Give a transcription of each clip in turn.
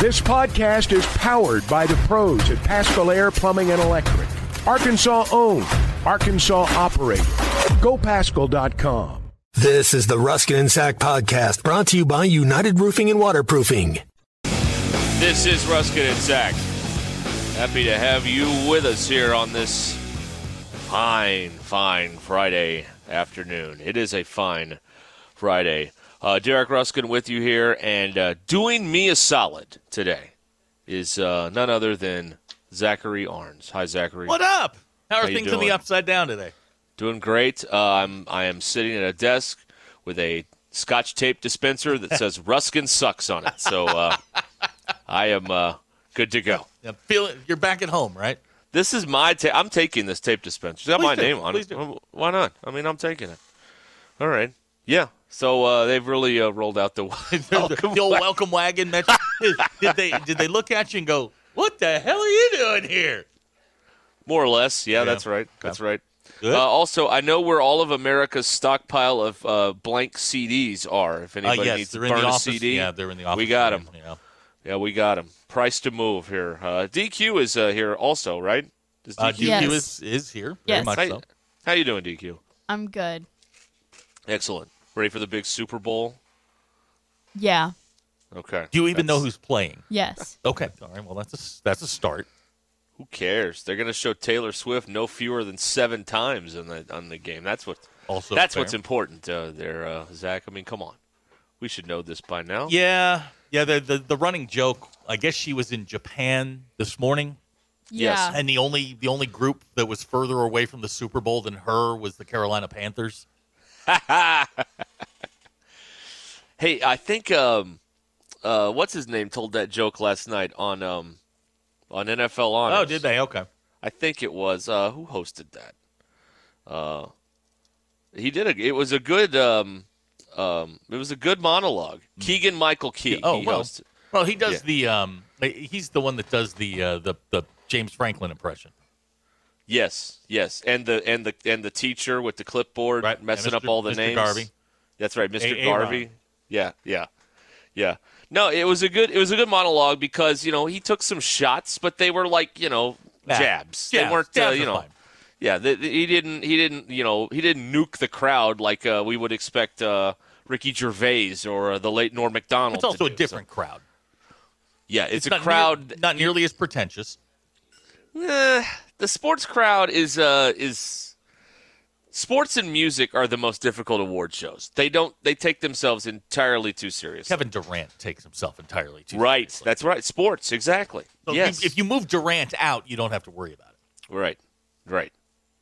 This podcast is powered by the pros at Pascal Air Plumbing and Electric. Arkansas owned, Arkansas operated. GoPascal.com. This is the Ruscin and Zach podcast brought to you by United Roofing and Waterproofing. This is Ruscin and Zach. Happy to have you with us here on this fine, fine Friday afternoon. It is a fine Friday. Uh, Derek Ruscin with you here, and uh, doing me a solid today is uh, none other than Zachary Arns. Hi, Zachary. What up? How are How things in the upside down today? Doing great. Uh, I'm I am sitting at a desk with a Scotch tape dispenser that says Ruscin sucks on it. So uh, I am uh, good to go. Yeah, feel it. You're back at home, right? This is my tape. I'm taking this tape dispenser. It's got Please my do. name on Please it. do. Why not? I mean, I'm taking it. All right. Yeah. So uh, they've really uh, rolled out the welcome. the old wagon. welcome wagon. Metro. did they did they look at you and go, "What the hell are you doing here?" More or less. Yeah, Yeah. that's right. That's right. Uh, also, I know where all of America's stockpile of uh, blank CDs are. If Uh, anybody yes, needs to burn the a office. CD, Yeah, they're in the office. We got them. You know. Yeah, we got them. Price to move here. Uh, DQ is uh, here also, right? Does Uh, DQ DQ Yes. is is here. Very Yes. much How, so. how you doing, DQ? I'm good. Excellent. Ready for the big Super Bowl? Yeah. Okay. Do you even know who's playing? Yes. Okay. All right. Well, that's a that's a start. Who cares? They're going to show Taylor Swift no fewer than seven times on the on the game. That's what. Also, that's fair. what's important uh, there, uh, Zach. I mean, come on. We should know this by now. Yeah, yeah. The, the the running joke. I guess she was in Japan this morning. Yes. Yeah. And the only the only group that was further away from the Super Bowl than her was the Carolina Panthers. Hey, I think um, uh, what's his name told that joke last night on um, on NFL Honors. Oh, did they? Okay. I think it was uh, who hosted that. Uh, he did a. It was a good. Um, um, it was a good monologue. Keegan Michael Key. Oh well. hosted. Well, he does Yeah. the um. He's the one that does the uh, the the James Franklin impression. Yes, yes, and the and the and the teacher with the clipboard Right, messing yeah, up all the Mr. names. Garvey. That's right, Mr. A- Garvey. A-Rod. Yeah, yeah, yeah. No, it was a good it was a good monologue because you know he took some shots, but they were like you know jabs. Yeah, they weren't uh, you know. fine. Yeah, the, the- he didn't. He didn't. You know, he didn't nuke the crowd like uh, we would expect uh, Ricky Gervais or uh, the late Norm Macdonald. It's also to a do. different crowd. Yeah, it's, a not crowd. near- not nearly as pretentious. Eh, the sports crowd is uh, is sports and music are the most difficult award shows. They don't. They take themselves entirely too seriously. Kevin Durant takes himself entirely too seriously. right. seriously. That's right. Sports. Exactly. So if yes. you- if you move Durant out, you don't have to worry about it. right. Right.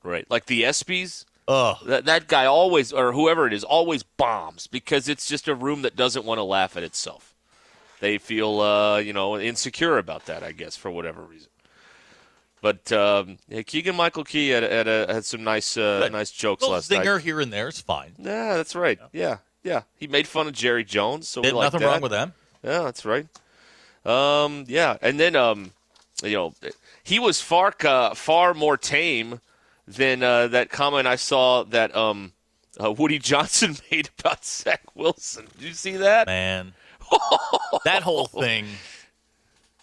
Right. Like the ESPYS. Ugh. That, that guy always, or whoever it is, always bombs because it's just a room that doesn't want to laugh at itself. They feel, uh, you know, insecure about that, I guess, for whatever reason. But um, yeah, Keegan Michael Key had, had, a, had some nice, uh, nice jokes Little last zinger night. here and there is fine. Yeah, that's right. Yeah, yeah. He made fun of Jerry Jones, so we There's like nothing that. wrong with that. Yeah, that's right. Um, yeah, and then um, you know, he was far uh, far more tame than uh, that comment I saw that um, uh, Woody Johnson made about Zach Wilson. Did you see that? man. that whole thing.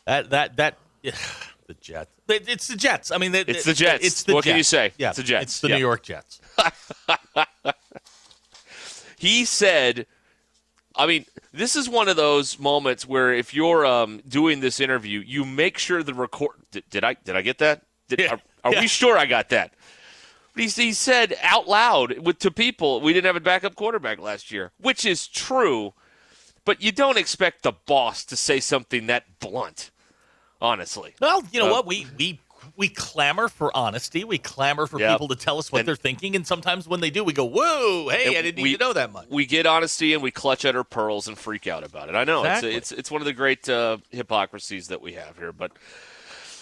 That that that the Jets. It- It's the Jets. I mean, it- It's the Jets. It's the What Jets. can you say? Yeah, It's the Jets. It's the Yeah. New York Jets. He said. I mean, this is one of those moments where if you're um, doing this interview, you make sure the record. Did, did I did I get that? Did, Yeah. Are, are Yeah. we sure I got that? But he, he said out loud with to people, we didn't have a backup quarterback last year, which is true. But you don't expect the boss to say something that blunt, honestly. Well, you know Uh, what? We we we clamor for honesty. We clamor for Yep. people to tell us what And- they're thinking, and sometimes when they do, we go, "Whoa, hey, I didn't we- need to know that much." We get honesty and we clutch at our pearls and freak out about it. I know Exactly. it's it's it's one of the great uh, hypocrisies that we have here, but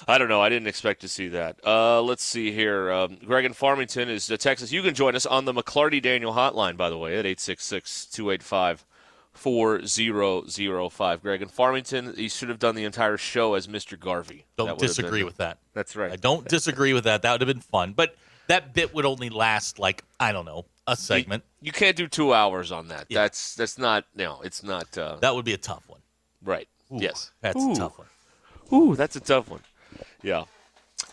I don't know. I didn't expect to see that. Uh, let's see here. Um, Greg in Farmington is uh, Texas. You can join us on the McLarty Daniel hotline, by the way, at 866 285 4005. Greg in Farmington, he should have done the entire show as Mr. Garvey. Don't disagree been- with that. That's right. I don't disagree with that. That would have been fun, but that bit would only last like I don't know a segment. You can't do two hours on that. Yeah. That's that's not no. It's not uh, That would be a tough one. right. Ooh, Yes. That's Ooh. a tough one. Ooh, that's a tough one. Yeah.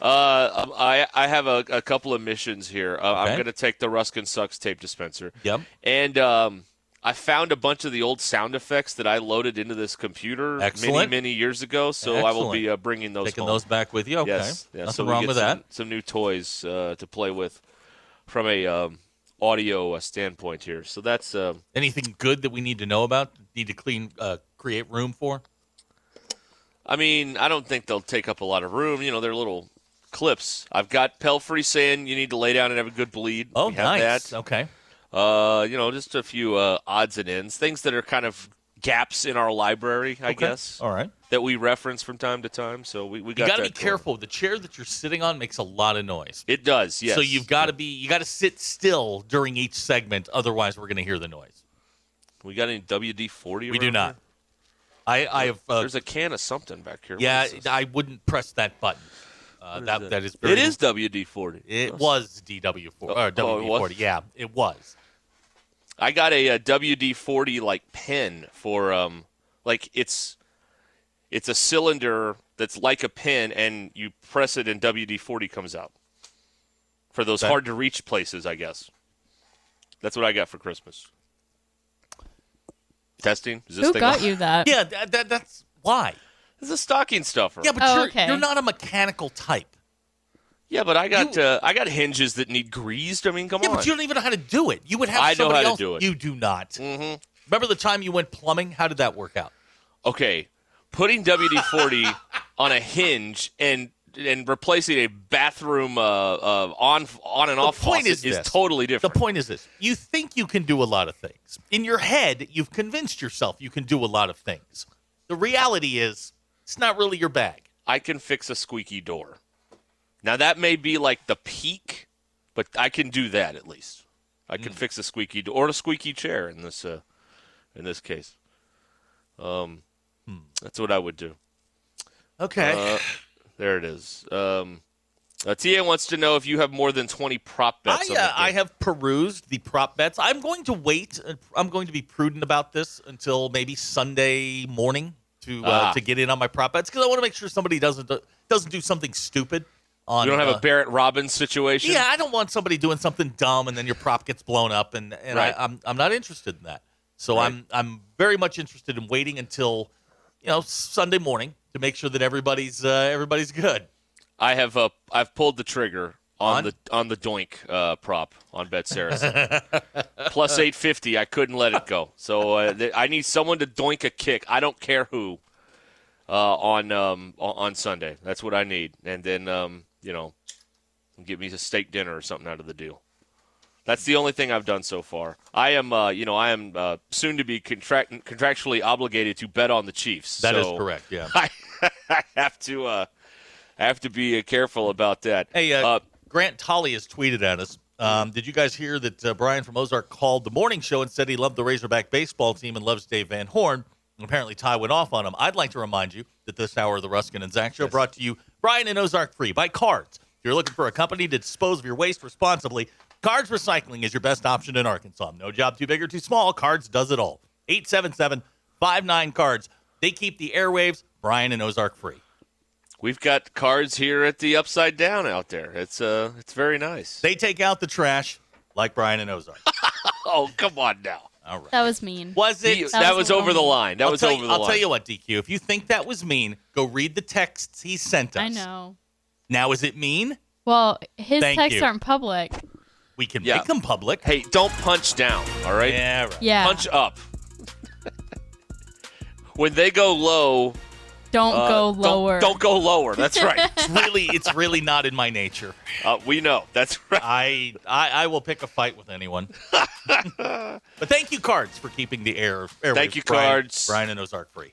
Uh, um, I I have a, a couple of missions here. Uh, I'm going to take the Ruscin Sucks tape dispenser. Yep. And um, I found a bunch of the old sound effects that I loaded into this computer many Excellent. many years ago. So I will be uh, bringing those. Taking home. those back with you. Okay. Yes. Yeah, Nothing so wrong with some, that. Some new toys uh, to play with from a um, audio uh, standpoint here. So that's. Uh, Anything good that we need to know about? Need to clean, uh, create room for? I mean, I don't think they'll take up a lot of room. You know, they're little clips. I've got Pelfrey saying you need to lay down and have a good bleed. Oh, We have nice. That. Okay. Uh, you know, just a few uh, odds and ends, things that are kind of gaps in our library, I Okay. guess, All right. that we reference from time to time. So we, we You got got to be that going. careful. The chair that you're sitting on makes a lot of noise. It does, yes. So you've got to be you got to sit still during each segment otherwise we're going to hear the noise. We got any WD forty? We do not. I I have uh, There's a can of something back here. Yeah. I wouldn't press that button. Uh, What is that that? that is very It is WD forty. It was DW4 or Oh, it WD40. Yeah, it was. I got a, a WD forty like pen for um like it's it's a cylinder that's like a pen and you press it and WD forty comes out for those That- hard to reach places. I guess that's what I got for Christmas. Testing is this Who thing got on? you that? Yeah, that, that, that's why. It's a stocking stuffer. Yeah, but Oh, you're okay. you're not a mechanical type. yeah, but I got You- uh, I got hinges that need greased. I mean, come Yeah, on. Yeah, but you don't even know how to do it. You would have I know somebody how to else. do it. You do not. hmm Remember the time you went plumbing? How did that work out? okay, putting WD forty on a hinge and and replacing a bathroom uh, uh, on on and off point faucet is, is, this. totally The point is this: you think you can do a lot of things in your head. You've convinced yourself you can do a lot of things. The reality is, it's not really your bag. I can fix a squeaky door. Now that may be like the peak, but I can do that at least. I can fix a squeaky door or a squeaky chair in this uh, in this case. Um, Hmm. that's what I would do. Okay. Uh, there it is. Um, uh, TA wants to know if you have more than twenty prop bets. I, uh, I have perused the prop bets. I'm going to wait. uh, I'm going to be prudent about this until maybe Sunday morning to uh, Ah. to get in on my prop bets because I want to make sure somebody doesn't uh, doesn't do something stupid. On You don't have uh, a Barrett Robbins situation. Yeah, I don't want somebody doing something dumb and then your prop gets blown up, and, and Right. I, I'm I'm not interested in that. So Right. I'm I'm very much interested in waiting until you know Sunday morning to make sure that everybody's uh, everybody's good. I have uh, I've pulled the trigger on, On? the on the doink uh, prop on Bet Saracen. Plus eight fifty. I couldn't let it go. So uh, th- I need someone to doink a kick. I don't care who. Uh, on um, on Sunday, that's what I need, and then um, you know, give me a steak dinner or something out of the deal. That's the only thing I've done so far. I am, uh, you know, I am uh, soon to be contract- contractually obligated to bet on the Chiefs. That is so correct. Yeah. I, I have to, uh, I have to be uh, careful about that. Hey, uh, Uh, Grant Tolley has tweeted at us. Um, did you guys hear that uh, Brian from Ozark called the morning show and said he loved the Razorback baseball team and loves Dave Van Horn? And apparently, Ty went off on him. I'd like to remind you that this hour of the Ruscin and Zach show brought to you Brian and Ozark Free by Cards. If you're looking for a company to dispose of your waste responsibly, Cards Recycling is your best option in Arkansas. No job too big or too small. Cards does it all. 877 59 Cards. They keep the airwaves, Brian and Ozark free. We've got cards here at the Upside Down out there. It's uh, it's very nice. They take out the trash like Brian and Ozark. oh, come on now. All right. That was mean. Was it? That that, was was a over the line. That I'll was tell over you, the I'll line. tell you what, DQ. If you think that was mean, go read the texts he sent us. I know. Now, is it mean? Well, his Thank texts you. aren't public. We can Yeah. make them public. Hey, don't punch down. All right. Yeah, right. Yeah. Punch up. when they go low, don't uh, go don't- lower. Don't, go lower. That's right. It's really, it's really not in my nature. uh, we know. That's right. I, I, I will pick a fight with anyone. but thank you, Cards, for keeping the air. airwaves Thank you, Brian- Cards. Brian and Ozark free.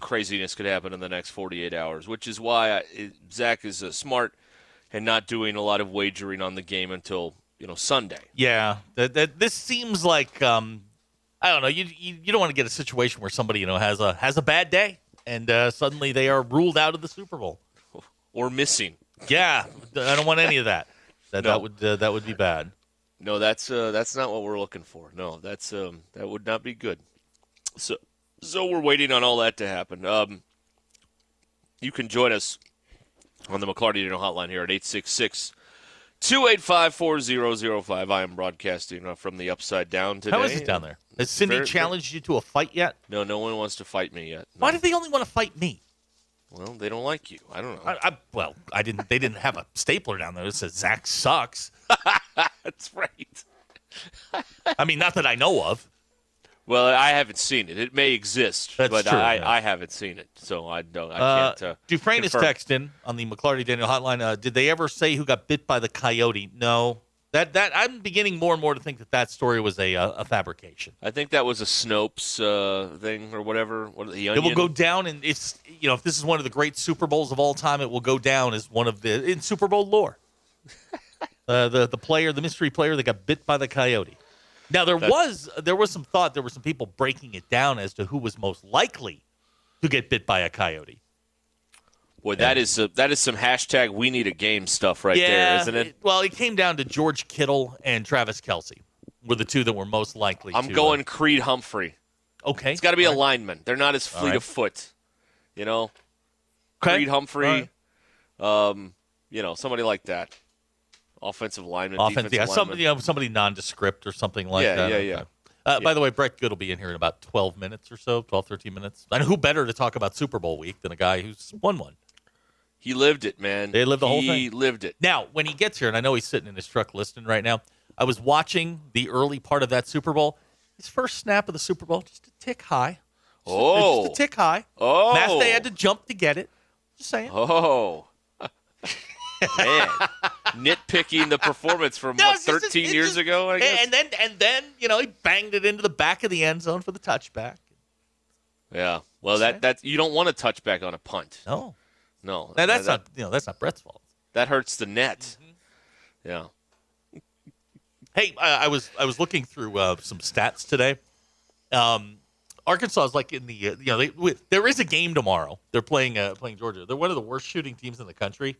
craziness could happen in the next 48 hours, which is why I, Zach is uh, smart and not doing a lot of wagering on the game until you know Sunday. Yeah, that, that this seems like um, I don't know. You, you you don't want to get a situation where somebody you know has a has a bad day and uh, suddenly they are ruled out of the Super Bowl or missing. Yeah, I don't want any of that. That No. that would uh, that would be bad. No, that's uh, that's not what we're looking for. No, that's um, that would not be good. So, so we're waiting on all that to happen. Um, you can join us on the McLarty Daniel Hotline here at 866 285 4005. I am broadcasting uh, from the Upside Down today. How is it down there? Has Cindy Very- challenged you to a fight yet? No, no one wants to fight me yet. No. Why do they only want to fight me? Well, they don't like you. I don't know. I, I, well, I didn't. They didn't have a stapler down there that says Zach sucks. That's right. I mean, not that I know of. Well, I haven't seen it. It may exist, That's but true, I, yeah. I haven't seen it, so I don't. I Uh, can't. Uh, Dufresne is texting on the McLarty Daniel hotline. Uh, did they ever say who got bit by the coyote? No. That that I'm beginning more and more to think that that story was a uh, a fabrication. I think that was a Snopes uh, thing or whatever. What the It will go down, and it's you know if this is one of the great Super Bowls of all time, it will go down as one of the in Super Bowl lore. uh, the the player, the mystery player that got bit by the coyote. Now there was there was some thought, there were some people breaking it down as to who was most likely to get bit by a coyote. Boy, that is uh, that is some hashtag we need a game stuff right there, isn't it? Well, it came down to George Kittle and Travis Kelce were the two that were most likely. I'm to, uh, going Creed Humphrey. okay, It's got to be All a right. lineman. They're not as fleet right. of foot, you know. Okay. Creed Humphrey, All um, you know, somebody like that. Offensive lineman, Offense, defensive yeah, lineman. some, you know, somebody nondescript or something like Yeah, that. yeah, Okay. yeah. Uh, By the way, Brett Goode will be in here in about 12 minutes or so, 12, 13 minutes. And who better to talk about Super Bowl week than a guy who's won one? He lived it, man. They lived the whole thing. He lived it. Now, when he gets here, and I know he's sitting in his truck listening right now, I was watching the early part of that Super Bowl. His first snap of the Super Bowl, just a tick high. Just a- Oh. just a tick high. Oh. Masthay had to jump to get it. Just saying. Oh. Man, nitpicking the performance from No, what it's just- 13 years just- ago, I guess. And then, and then, you know, he banged it into the back of the end zone for the touchback. yeah. Well, that that you don't want to touchback on a punt. No, No. now, that's that, not, you know, that's not Brett's fault. that hurts the net. Mm-hmm. Yeah. Hey, I, I was I was looking through uh, some stats today. Um, Arkansas is like in the uh, you know they, w- there is a game tomorrow. They're playing uh, playing Georgia. They're one of the worst shooting teams in the country,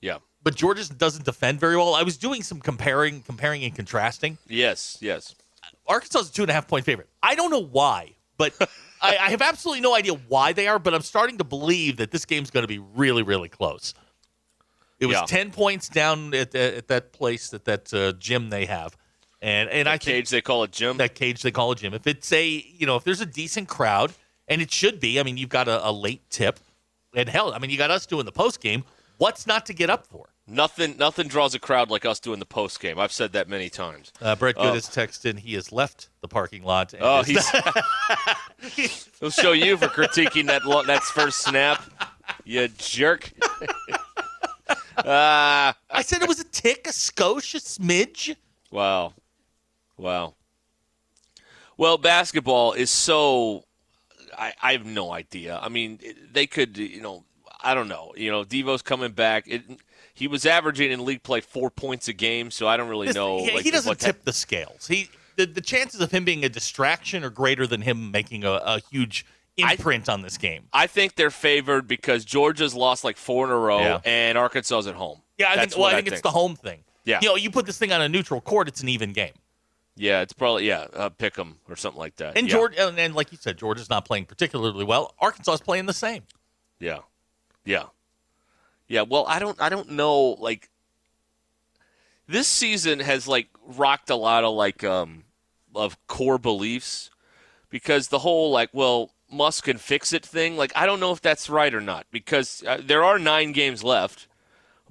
Yeah. but Georgia doesn't defend very well. I was doing some comparing comparing and contrasting. Yes. Yes. Arkansas is a two and a half point favorite. I don't know why, but I, I have absolutely no idea why they are. But I'm starting to believe that this game's going to be really really close. It was Yeah. ten points down at, at that place at that uh, gym they have, and and I think Cage, they call it gym. that cage they call a gym. If it's a you know if there's a decent crowd, and it should be. I mean, you've got a, a late tip, and hell, I mean, you got us doing the post game. What's not to get up for? Nothing. Nothing draws a crowd like us doing the post game. I've said that many times. Uh, Brett Goode Oh. has texted. He has left the parking lot. And Oh, is- he's. He'll show you for critiquing that lo- that first snap. You jerk. Ah. I said it was a tick, a skosh, a smidge. Wow. Wow. Well, basketball is so. I, I have no idea. I mean, they could, you know, I don't know. You know, Devo's coming back. It, he was averaging in league play four points a game, so I don't really This- know. he, like, he doesn't tip the scales. He the, the chances of him being a distraction are greater than him making a, a huge imprint on this game. I think they're favored because Georgia's lost like four in a row, Yeah. and Arkansas's at home. Yeah, I That's think. Well, what I think it's the home thing. Yeah. you know, you put this thing on a neutral court, it's an even game. Yeah, it's probably yeah, uh, pick 'em or something like that. And yeah. Georgia, and, and like you said, Georgia's not playing particularly well. Arkansas is playing the same. Yeah. Yeah. Yeah, well, I don't I don't know like this season has like rocked a lot of like um of core beliefs because the whole like well, Muss can fix it thing, like I don't know if that's right or not because uh, there are nine games left,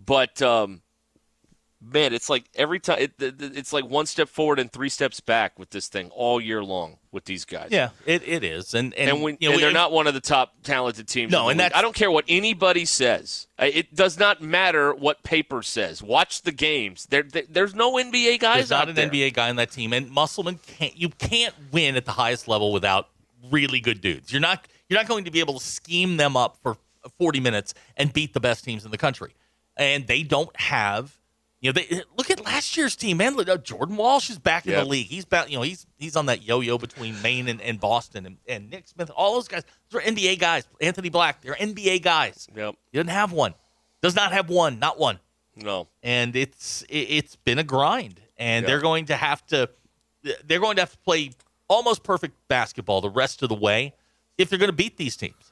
but um, man, it's like every time it, it, it's like one step forward and three steps back with this thing all year long with these guys. Yeah, it, it is, and and, And, when, you know, and they're not one of the top talented teams. No, and that's- I don't care what anybody says. It does not matter what paper says. Watch the games. There, there- there's no NBA guys There's not an there. NBA guy on that team, and Musselman can't. You can't win at the highest level without really good dudes. You're not. You're not going to be able to scheme them up for 40 minutes and beat the best teams in the country, and they don't have. You know, they look at last year's team, man. Uh, Jordan Walsh is back in Yep. the league. He's back. You know, he's he's on that yo-yo between Maine and, and Boston, and, and Nick Smith. All those guys, those are NBA guys. Anthony Black, they're NBA guys. Yep. He doesn't have one. Does not have one. Not one No. and it's it, it's been a grind and Yeah. they're going to have to they're going to have to play almost perfect basketball the rest of the way if they're going to beat these teams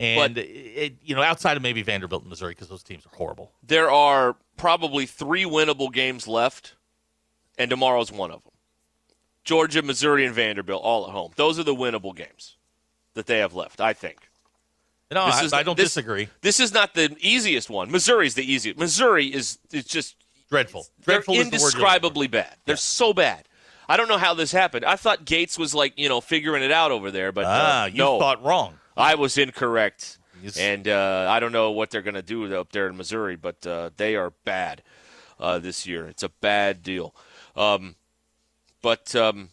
and But- it, you know outside of maybe vanderbilt and missouri because those teams are horrible There are probably three winnable games left, and tomorrow's one of them. Georgia, Missouri, and Vanderbilt all at home. Those are the winnable games that they have left, I think. no I, is- I don't this- disagree This is not the easiest one. Missouri's the easiest. Missouri is is just dreadful they're dreadful is the word you're looking for. indescribably bad. They're so bad. I don't know how this happened. I thought Gates was like you know figuring it out over there, but uh, ah you no, thought wrong I was incorrect. Yes. And uh, I don't know what they're going to do up there in Missouri, but uh, they are bad uh, this year. It's a bad deal. Um, but um,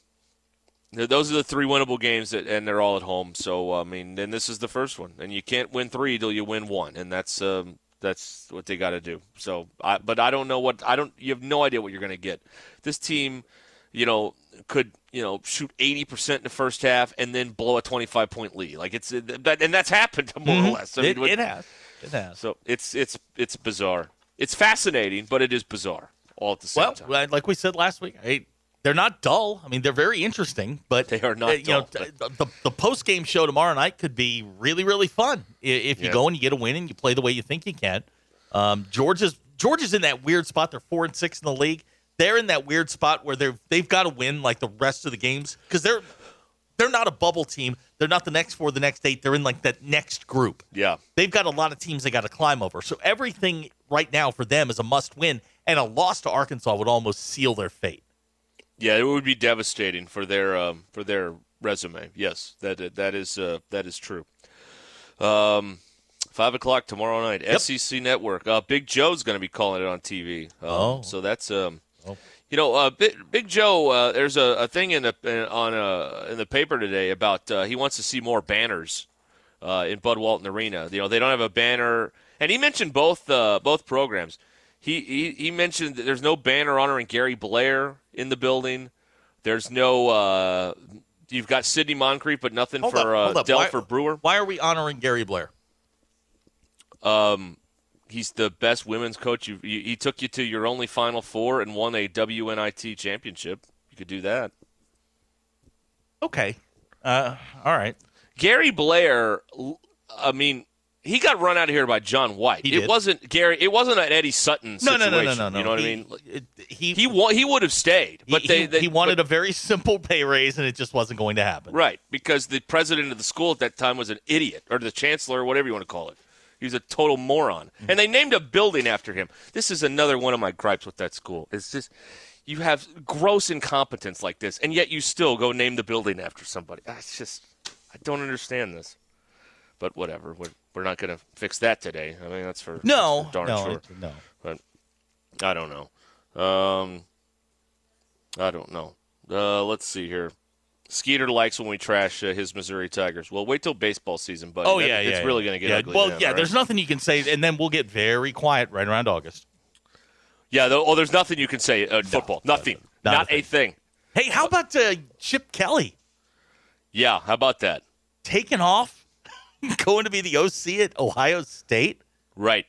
those are the three winnable games, that, and they're all at home. So I mean, then this is the first one, and you can't win three till you win one, and that's um, that's what they got to do. So, I, but I don't know what I don't. You have no idea what you're going to get. This team, you know, could you know shoot 80 percent in the first half and then blow a 25 point lead. Like it's that, and that's happened more or less. I mean, it, it has it has so it's it's it's bizarre. It's fascinating, but it is bizarre all at the same well time. like- like we said last week I, they're not dull i mean they're very interesting but They are not uh, you know, dull, t- the, the post game show tomorrow night could be really really fun if you Yeah. go and you get a win and you play the way you think you can um, georgia's georgia's in that weird spot they're four and six in the league they're in that weird spot where they're they've got to win like the rest of the games because they're they're not a bubble team they're not the next four the next eight they're in like that next group yeah, they've got a lot of teams they got to climb over. So everything right now for them is a must win, and a loss to Arkansas would almost seal their fate. yeah, it would be devastating for their um, for their resume. Yes, that that is uh, that is true. Um, five o'clock tomorrow night, SEC Network. Uh, Big Joe's going to be calling it on TV. Um, Oh. so that's um, you know, uh, Big, Big Joe. Uh, there's a, a thing in the in, on uh, in the paper today about uh, he wants to see more banners uh, in Bud Walton Arena. You know, they don't have a banner, and he mentioned both uh, both programs. He, he he mentioned that there's no banner honoring Gary Blair in the building. There's no. Uh, you've got Sidney Moncrief, but nothing Hold for up, uh. Delfer Why- Brewer. Why are we honoring Gary Blair? Um, he's the best women's coach. You, you, he took you to your only Final Four and won a WNIT championship. You could do that. Okay, uh, all right. Gary Blair, I mean, he got run out of here by John White. He it did. wasn't Gary. It wasn't an Eddie Sutton No, situation. no, no, no, no, no. You know what he, I mean? it- He He wa- he would have stayed, but he, they, they he wanted but- a very simple pay raise, and it just wasn't going to happen. right because the president of the school at that time was an idiot, or the chancellor, or whatever you want to call it. He was a total moron, Mm-hmm. and they named a building after him. This is another one of my gripes with that school. It's just you have gross incompetence like this, and yet you still go name the building after somebody. Ah, It's just I don't understand this. But whatever, we're, we're not going to fix that today. I mean, that's for No, that's for darn no, sure. it- no. But I don't know. Um, I don't know. Uh, let's see here. Skeeter likes when we trash uh, his Missouri Tigers. Well, wait till baseball season, buddy. Oh That- yeah, yeah. It's yeah. really going to get yeah. ugly. Well, yeah. right? There's nothing you can say, and then we'll get very quiet right around August. Yeah. Though, oh, there's nothing you can say uh, football. nothing. not a Not a thing. Hey, how about uh, Chip Kelly Yeah. How about that? taking off, going to be the OC at Ohio State? Right.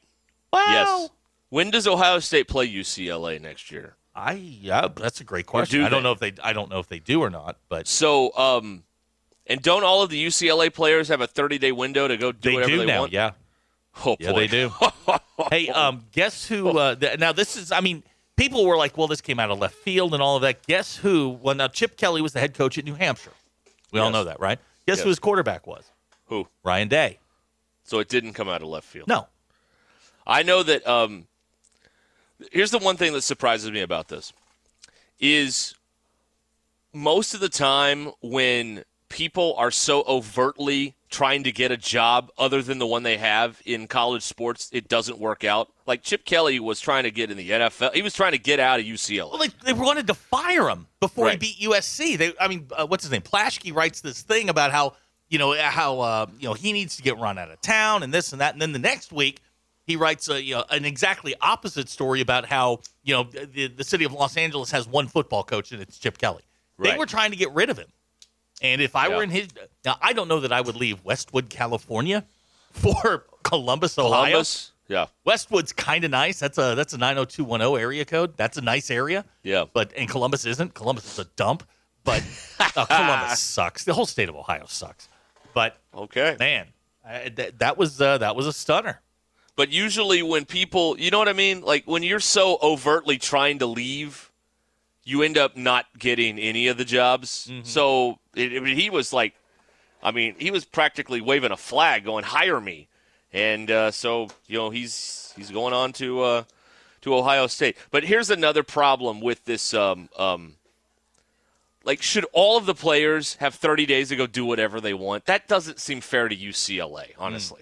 Wow. Yes. When does Ohio State play UCLA next year? I yeah, that's a great question. do I don't they? know if they I don't know if they do or not, but So, um, and don't all of the UCLA players have a 30 day window to go do they whatever do they now. want? Yeah, Oh, yeah, boy. they do. hey, um, guess who? Uh, th- now this is. I mean, people were like, "Well, this came out of left field and all of that." Guess who? Well, now Chip Kelly was the head coach at New Hampshire. We all know that, right? Guess Yes. who his quarterback was? Who? Ryan Day. So it didn't come out of left field. No. I know that. Um, here's the one thing that surprises me about this is most of the time when people are so overtly trying to get a job other than the one they have in college sports, it doesn't work out. Like Chip Kelly was trying to get in the NFL. He was trying to get out of UCLA. Well, they, they wanted to fire him before Right. he beat USC. They, I mean, uh, what's his name? Plaschke writes this thing about how you know how uh, you know he needs to get run out of town and this and that, and then the next week he writes a, you know, an exactly opposite story about how you know the, the city of Los Angeles has one football coach and it's Chip Kelly. They were trying to get rid of him, and if I Yeah. were in his now, I don't know that I would leave Westwood, California, for Columbus, Ohio. Columbus. Yeah. Westwood's kind of nice. That's a that's a nine hundred two one zero area code. That's a nice area. Yeah. But and Columbus isn't. Columbus is a dump. But uh, Columbus sucks. The whole state of Ohio sucks. But Okay. man, I, that, that was uh, that was a stunner. But usually, when people, you know what I mean? Like when you're so overtly trying to leave, you end up not getting any of the jobs. So it, I mean, he was like, I mean, he was practically waving a flag, going, "Hire me," and uh, so you know he's he's going on to uh, to Ohio State. But here's another problem with this. Um, um, like, should all of the players have 30 days to go do whatever they want? That doesn't seem fair to UCLA, honestly.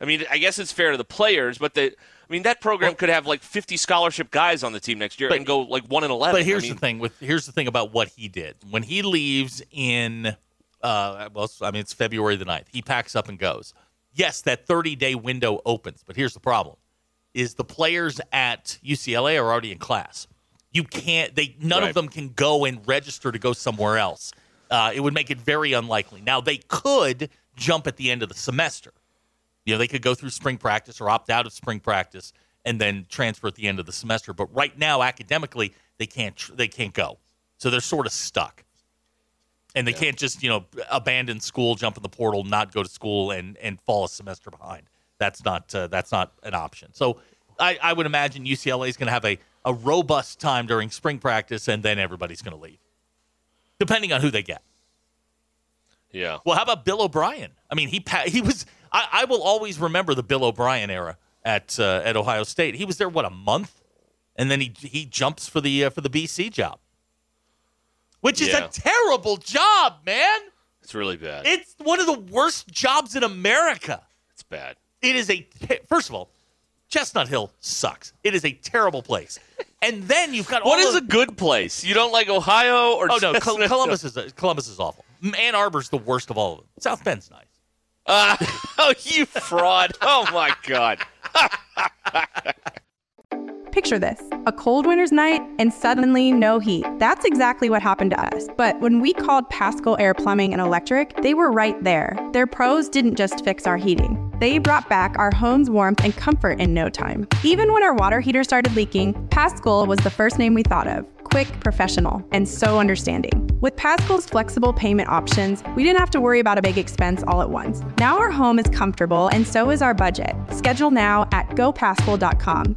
I mean, I guess it's fair to the players, but the I mean that program could have like 50 scholarship guys on the team next year But- and go like one and 11. But here's I mean, the thing with here's the thing about what he did when he leaves in uh well I mean it's February the 9th. He packs up and goes. Yes, that 30 day window opens, but here's the problem: is the players at UCLA are already in class. You can't. They none Right. of them can go and register to go somewhere else. Uh, it would make it very unlikely. Now they could jump at the end of the semester. You know, they could go through spring practice or opt out of spring practice and then transfer at the end of the semester. But right now, academically, they can't tr- they can't go, so they're sort of stuck, and they can't just you know abandon school, jump in the portal, not go to school, and and fall a semester behind. That's not uh, that's not an option. So I, I would imagine UCLA is going to have a a robust time during spring practice, and then everybody's going to leave, depending on who they get. yeah. Well, how about Bill O'Brien? I mean, he pa- he was. I, I will always remember the Bill O'Brien era at uh, at Ohio State. He was there what a month, and then he he jumps for the uh, for the BC job, which is Yeah. a terrible job, man. It's really bad. It's one of the worst jobs in America. it's bad. It is a first of all, Chestnut Hill sucks. It is a terrible place, and then you've got What is a good place? You don't like Ohio or Oh no, Col- Chestnut? Columbus is a, Columbus is awful. Ann Arbor's the worst of all of them. South Bend's nice. oh, you fraud! Oh my God! Picture this a cold winter's night and suddenly no heat. That's exactly what happened to us. But when we called Pascal Air Plumbing and Electric, they were right there. Their pros didn't just fix our heating, they brought back our home's warmth and comfort in no time. Even when our water heater started leaking, Pascal was the first name we thought of. Quick, professional, and so understanding. With Pascal's flexible payment options, we didn't have to worry about a big expense all at once. Now our home is comfortable and so is our budget. Schedule now at gopascal.com.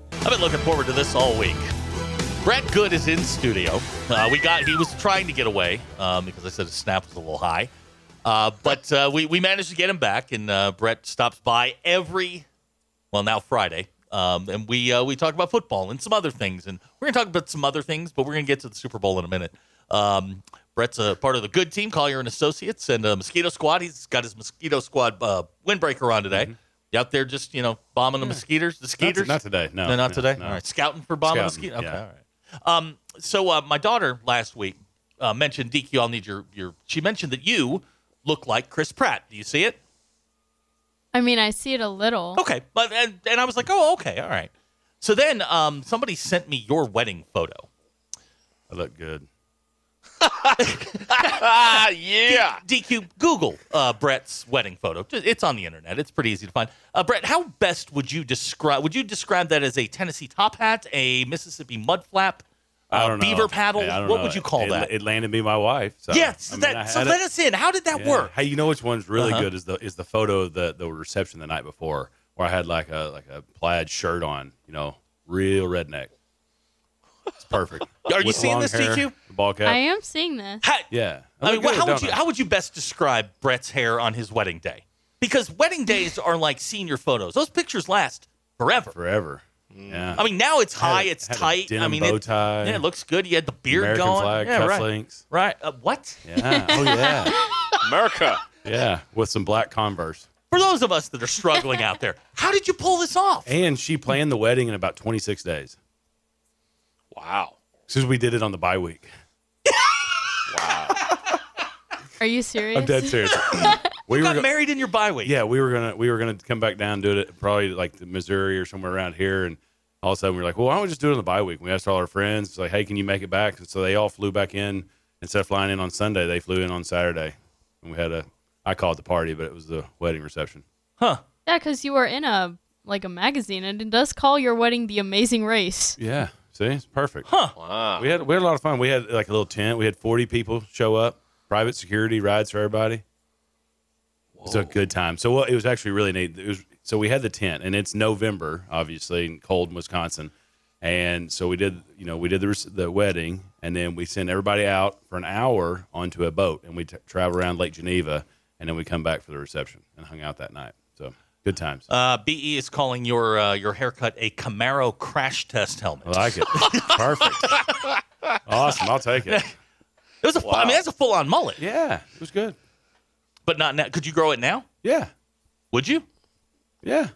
I've been looking forward to this all week. Brett Goode is in studio. Uh, we got he was trying to get away um, because I said his snap was a little high, uh, but uh, we we managed to get him back, and uh, Brett stops by every well now Friday, um, and we uh, we talk about football and some other things, and we're gonna talk about some other things, but we're gonna get to the Super Bowl in a minute. Um, Brett's a part of the Goode team, Collier and Associates, and uh, Mosquito Squad. He's got his Mosquito Squad windbreaker on today. You out there just you know bombing the mosquitoes, the Not, skeeters? not today. No, No, not no, today. no. All right, scouting for bombing Scouting, mosquito. Okay, yeah. all right. Um, so uh, my daughter last week uh, mentioned DQ. I'll need your your. She mentioned that you look like Chris Pratt. Do you see it? I mean, I see it a little. Okay, but and, and I was like, oh, okay, all right. So then um, somebody sent me your wedding photo. I look good. Ah, yeah. DQ, Google uh, Brett's wedding photo. It's on the internet. It's pretty easy to find. Uh, Brett, how best would you describe? Would you describe that as a Tennessee top hat, a Mississippi mud flap, I uh, don't know. beaver paddle? Hey, I don't what know. would you call it, that? It landed me my wife. So, yes, I mean, that, I so had let us in. How did that Yeah. work? Hey, you know which one's really Uh-huh. good is the is the photo of the the reception the night before, where I had like a like a plaid shirt on, you know, real redneck. It's perfect. Are you With seeing long this, hair, DQ? the ball cap. I am seeing this. How- Yeah. I mean, look wh- how good, would you don't I? how would you best describe Brett's hair on his wedding day? Because wedding days are like senior photos; those pictures last forever. forever? Yeah. I mean, now it's Had a- high, it's had a tight. I mean, bow it, tie. yeah, it looks good. You had the beard American going. flag, yeah, right. cufflinks. Right. Uh, what? Yeah. Oh yeah. America. yeah. With some black Converse. For those of us that are struggling out there, how did you pull this off? And she planned the wedding in about 26 days. Wow. Since we did it on the bye week. Wow. Are you serious? I'm dead serious. we You were got go- married in your bye week. Yeah, we were gonna we were gonna come back down and do it probably like the Missouri or somewhere around here, and all of a sudden we were like, well, why don't we just do it on the bye week? And We asked all our friends, it's like, hey, can you make it back? And so they all flew back in instead of flying in on Sunday, they flew in on Saturday, and we had a I call it the party, but it was the wedding reception. Huh. Yeah, because you were in a like a magazine, and it does call your wedding the Amazing Race. Yeah, see, it's perfect. Huh. Wow. We had we had a lot of fun. We had like a little tent. We had 40 people show up, private security rides for everybody. It was a good time. So well, it was actually really neat. It was so we had the tent, and it's November, obviously, in cold in Wisconsin, and so we did you know we did the the wedding, and then we sent everybody out for an hour onto a boat, and we t- travel around Lake Geneva, and then we come back for the reception and hung out that night. So good times. Uh, BE is calling your uh, your haircut a Camaro crash test helmet. I like it. Perfect. awesome. I'll take it. It was a fu- I mean, that's a full on mullet, Yeah, it was good. but not now. Could you grow it now? Yeah. Would you? Yeah,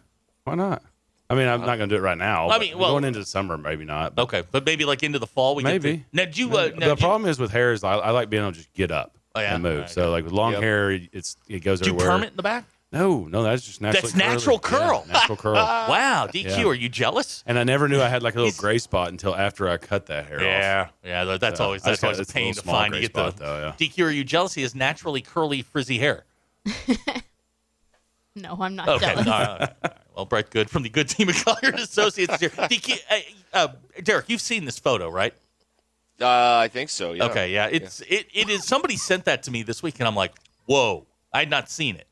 why not? I mean, I'm not going to do it right now. I mean, well- going into the summer, maybe not. But Okay, but maybe like into the fall we Maybe. now, did you? Uh, now, the you- problem is with hair is I, I like being able to just get up Oh, yeah? and move. So like with long Yep. hair, it's it goes do you everywhere. perm it in the back? No, no, that's just natural. That's natural curl. natural curl. Wow, DQ, Yeah. are you jealous? And I never knew I had like a little gray spot until after I cut that hair off. Yeah, yeah, that's So, always that's always a pain little to find. You gray get the spot, though, DQ. Are you jealous? He has naturally curly, frizzy hair. No, I'm not Okay, jealous. all right, all right, all right. well, Brett Goode from the Goode Team of Collier Associates here. DQ, uh, uh, Derek, you've seen this photo, right? Uh, I think so. Yeah. Okay, yeah, it's it it is. Somebody sent that to me this week, and I'm like, whoa, I had not seen it,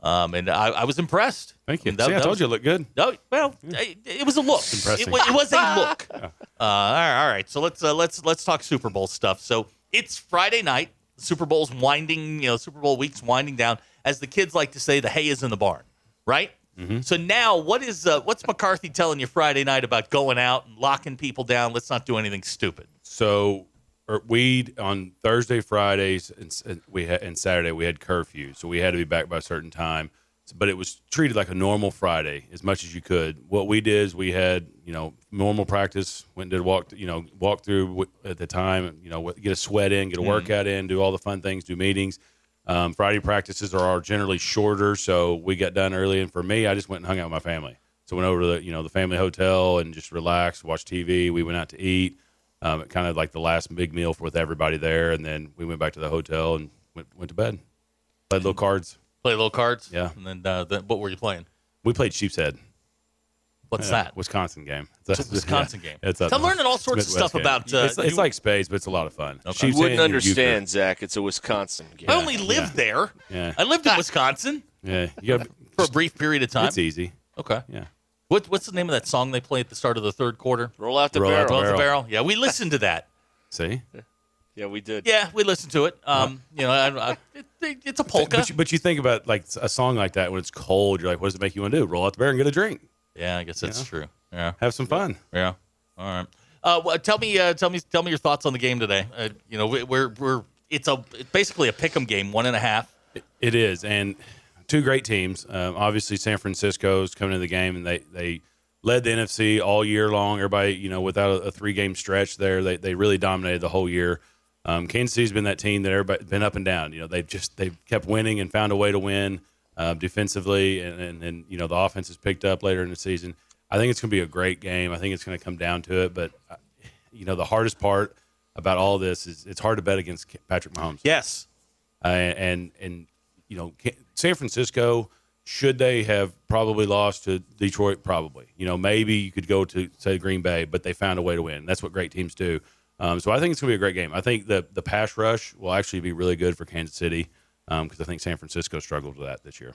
um, and I, I was impressed. Thank you. And that- See, I told was- you it looked good. No, well, it, it was a look. It, it was a look. Uh, all right, all right. So let's uh, let's let's talk Super Bowl stuff. So it's Friday night. Super Bowl's winding. You know, Super Bowl week's winding down. As the kids like to say, the hay is in the barn, right? Mm-hmm. So now, what is uh, what's McCarthy telling you Friday night about going out and locking people down? Let's not do anything stupid. So or we on Thursday, Fridays, and, we had, and Saturday we had curfew, so we had to be back by a certain time. But it was treated like a normal Friday as much as you could. What we did is we had you know normal practice, went and did walk you know walk through w- at the time, you know get a sweat in, get a workout in, do all the fun things, do meetings. Um, Friday practices are, are generally shorter, so we got done early. And for me, I just went and hung out with my family. So went over to the you know the family hotel and just relaxed, watched TV. We went out to eat um, kind of like the last big meal for, with everybody there, and then we went back to the hotel and went went to bed. Played little cards. Play little cards. Yeah. And then, uh, then what were you playing? We played Sheepshead. What's Yeah, that? Wisconsin game. It's a Wisconsin game. It's up I'm learning all sorts of stuff game. about, uh, it's, it's you- like spades, but it's a lot of fun. Okay. Sheep's You wouldn't Head and understand, Zach. It's a Wisconsin game. I only lived there. Yeah. I lived in Wisconsin. Yeah, you got. for a brief period of time. It's easy. Okay. Yeah. What, what's the name of that song they play at the start of the third quarter? Roll out the Roll out barrel. Roll the Barrel. barrel. Yeah, we listened to that. See, Yeah, we did. Yeah, we listened to it. Um, you know, I, I, it, it- it's a polka. but you, but you think about like a song like that when it's cold, you're like, what does it make you want to do? Roll out the bear and get a drink, yeah, I guess that's Yeah. true. Yeah, have some fun. yeah. All right. Uh, well, tell me, uh, tell me, tell me your thoughts on the game today. Uh, you know, we, we're we're it's a it's basically a pick'em game, one and a half. It is, and two great teams. Um, obviously, San Francisco's coming into the game, and they they led the NFC all year long. Everybody, you know, without a, a three game stretch there, they they really dominated the whole year. Um, Kansas City's been that team that everybody been up and down. You know, they've just they've kept winning and found a way to win uh, defensively, and, and and you know the offense has picked up later in the season. I think it's going to be a great game. I think it's going to come down to it, but uh, you know the hardest part about all this is it's hard to bet against Patrick Mahomes. Yes. Uh, and and you know San Francisco should they have probably lost to Detroit probably you know maybe you could go to say Green Bay but they found a way to win that's what great teams do um, so I think it's gonna be a great game I think the the pass rush will actually be really good for Kansas City because I think San Francisco struggled with that this year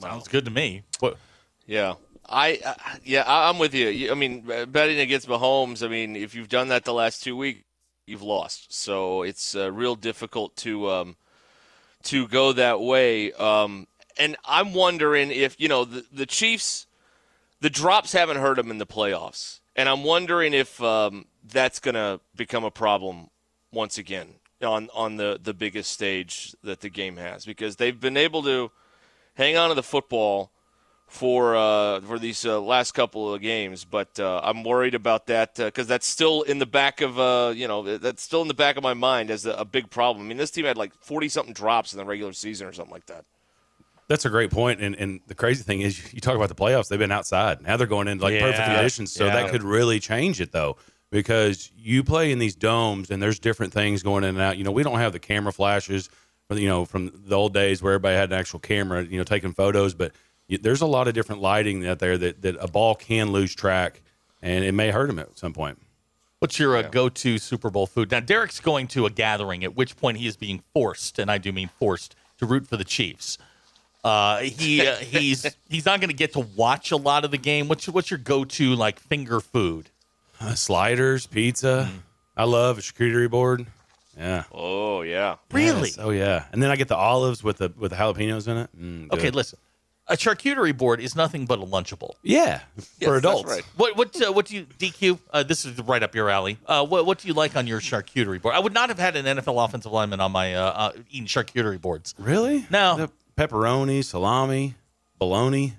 Sounds good to me. What? Yeah. I uh, yeah, I- I'm with you. You- I mean, uh, betting against Mahomes. I mean, if you've done that the last two weeks, you've lost. So it's uh, real difficult to um, to go that way. Um, and I'm wondering if you know the, the Chiefs, the drops haven't hurt them in the playoffs, and I'm wondering if um, that's going to become a problem once again on on the the biggest stage that the game has because they've been able to hang on to the football for uh, for these uh, last couple of games, but uh, I'm worried about that because that's still in the back of uh, you know that's still in the back of my mind as a, a big problem. I mean, this team had like 40 something drops in the regular season or something like that. That's a great point, and and the crazy thing is, you talk about the playoffs. They've been outside. Now they're going into like perfect conditions, so Yeah. that could really change it though, because you play in these domes, and there's different things going in and out. You know, we don't have the camera flashes, you know, from the old days where everybody had an actual camera, you know, taking photos. But there's a lot of different lighting out there that that a ball can lose track, and it may hurt him at some point. What's your uh, go-to Super Bowl food? Now, Derek's going to a gathering, at which point he is being forced, and I do mean forced, to root for the Chiefs. Uh, he uh, he's he's not going to get to watch a lot of the game. What's your, what's your go-to like finger food? Uh, sliders, pizza. Mm. I love a charcuterie board. Yeah. Oh yeah, Really? Yes. Oh yeah. And then I get the olives with the with the jalapenos in it. Mm. Okay, listen. A charcuterie board is nothing but a lunchable. Yeah, Yes, for that's adults. right. What what uh, what do you DQ? Uh, this is right up your alley. Uh, what what do you like on your charcuterie board? I would not have had an NFL offensive lineman on my uh, uh, eating charcuterie boards. Really? No. The pepperoni, salami, bologna.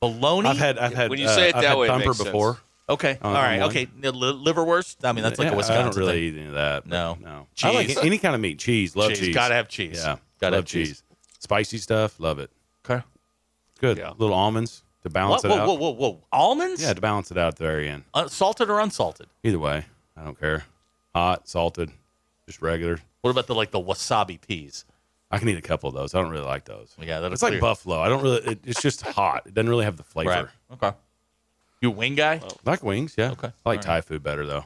Bologna. I've had I've had When you uh, say it I've that had way, it thumper makes sense. before. Okay. on- All right. one. Okay. Li- liverwurst. I mean, that's like Yeah, a Wisconsin I don't really thing. eat any of that. but No. no. I like Cheese. any kind of meat. Cheese. Love Cheese. cheese. Gotta have cheese. Yeah, Gotta love have cheese. cheese. Spicy stuff. Love it. Okay. Good. Yeah. Little almonds to balance it Whoa, out. whoa, whoa, whoa! Almonds? Yeah, to balance it out at the very end. Uh, salted or unsalted? Either way, I don't care. Hot, salted, just regular. What about the like the wasabi peas? I can eat a couple of those. I don't really like those. Yeah, that It's like buffalo. I don't really. It, it's just hot. It doesn't really have the flavor. Right. Okay. You a wing guy? I like wings. Yeah. Okay. I like All Thai food better though.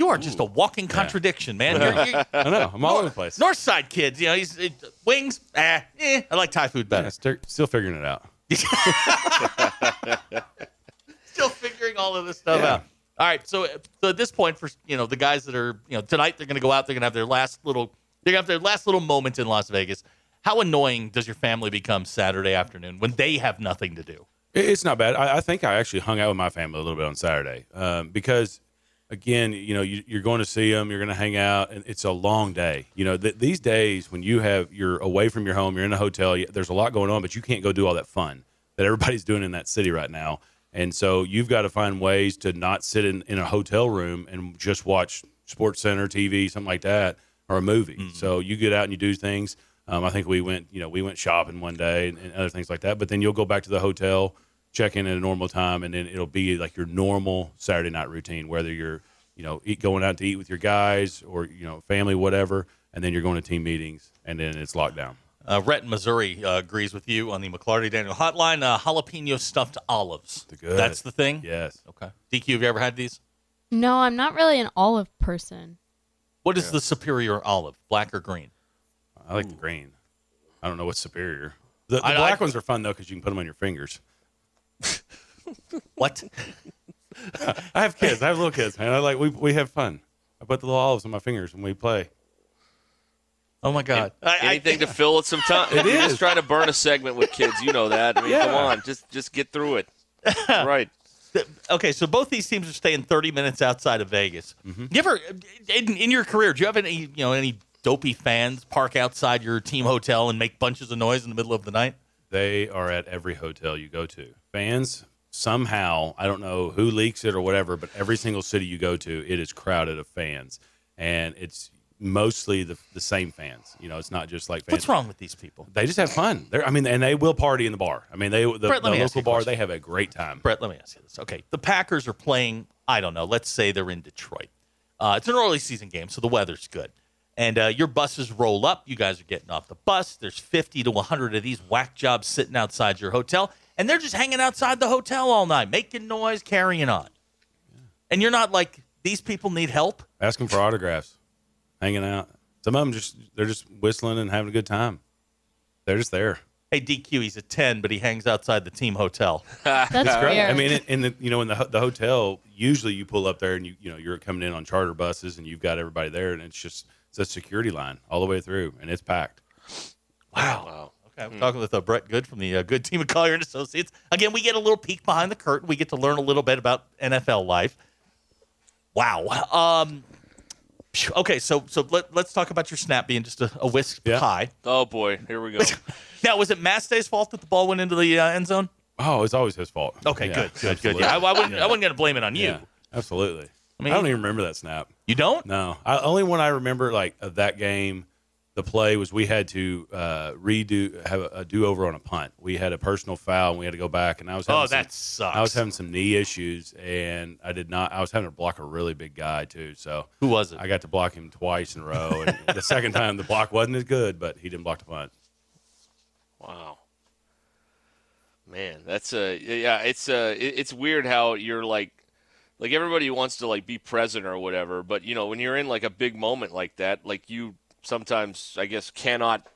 You are just a walking contradiction, man. You're, you're, I know. I'm all over the place. North Side kids, you know, he's wings. Ah, eh, I like Thai food Yeah, better. still, still figuring it out. Still figuring all of this stuff Yeah. out. All right, so, so at this point, for you know the guys that are you know tonight, they're going to go out. They're going to have their last little. They're going to have their last little moment in Las Vegas. How annoying does your family become Saturday afternoon when they have nothing to do? It- It's not bad. I, I think I actually hung out with my family a little bit on Saturday um, because, again, you know, you, you're going to see them, you're going to hang out, and it's a long day. You know, th- these days when you have you're away from your home, you're in a hotel, you, there's a lot going on, but you can't go do all that fun that everybody's doing in that city right now. And so you've got to find ways to not sit in, in a hotel room and just watch Sports Center TV, something like that, or a movie. So you get out and you do things. Um, I think we went, you know, we went shopping one day and, and other things like that. But then you'll go back to the hotel, check in at a normal time, and then it'll be like your normal Saturday night routine, whether you're, you know, eat, going out to eat with your guys or you know, family, whatever, and then you're going to team meetings, and then it's lockdown. Uh, Rhett in Missouri uh, agrees with you on the McLarty Daniel hotline. Uh, jalapeno stuffed olives. They're good. That's the thing. Yes. Okay. DQ, have you ever had these? No, I'm not really an olive person. What is the superior olive, black or green? I like the green. I don't know what's superior. The, the I- black I- ones are fun though because you can put them on your fingers. What? I have kids. I have little kids, man. I like we we have fun. I put the little olives on my fingers and we play. Oh my God! I, I- Anything to fill it some time. It You're is. just trying to burn a segment with kids. You know that. I mean, Yeah. come on, just just get through it. right. okay, so both these teams are staying 30 minutes outside of Vegas. Mm-hmm. You ever, in, in your career, do you have any, you know, any dopey fans park outside your team hotel and make bunches of noise in the middle of the night? They are at every hotel you go to. Fans somehow, I don't know who leaks it or whatever, but every single city you go to, it is crowded of fans, and it's mostly the the same fans. You know, it's not just like fans. What's wrong with these people? They just have fun. They're, I mean, and they will party in the bar. I mean, they the, Brett, the local bar. They have a great time. Brett, let me ask you this. Okay, the Packers are playing. I don't know. Let's say they're in Detroit. Uh, it's an early season game, so the weather's good. And uh, your buses roll up. You guys are getting off the bus. There's 50 to 100 of these whack jobs sitting outside your hotel, and they're just hanging outside the hotel all night, making noise, carrying on. And you're not like, these people need help? Asking for autographs, hanging out. Some of them just they're just whistling and having a good time. They're just there. Hey, DQ, he's a 10, but he hangs outside the team hotel. That's Great. I mean, in- in the you know in the the hotel, usually you pull up there and you you know you're coming in on charter buses and you've got everybody there and it's just it's a security line all the way through and it's packed. Wow. Wow. Okay, I'm talking with uh, Brett Goode from the uh, Goode Team of Collier and Associates. Again, we get a little peek behind the curtain. We get to learn a little bit about NFL life. Wow. Um, okay, so so let, let's talk about your snap being just a, a whisk Yeah. high. Oh boy, here we go. Now, was it Masthay's fault that the ball went into the uh, end zone? Oh, it's always his fault. Okay, Yeah, good, good, good. Yeah, I, I wouldn't, I wasn't going to blame it on you. Yeah, absolutely. I, mean- I don't even remember that snap. You don't? No, I, only one I remember like of that game. The play was we had to uh, redo have a, a do over on a punt. We had a personal foul and we had to go back. And I was having Oh, some, that sucks. I was having some knee issues and I did not. I was having to block a really big guy too. So Who was it? I got to block him twice in a row. And the second time the block wasn't as good, but he didn't block the punt. Wow. Man, that's uh yeah, it's it, it's weird how you're like like everybody wants to like be present or whatever, but you know, when you're in like a big moment like that, like you sometimes I guess cannot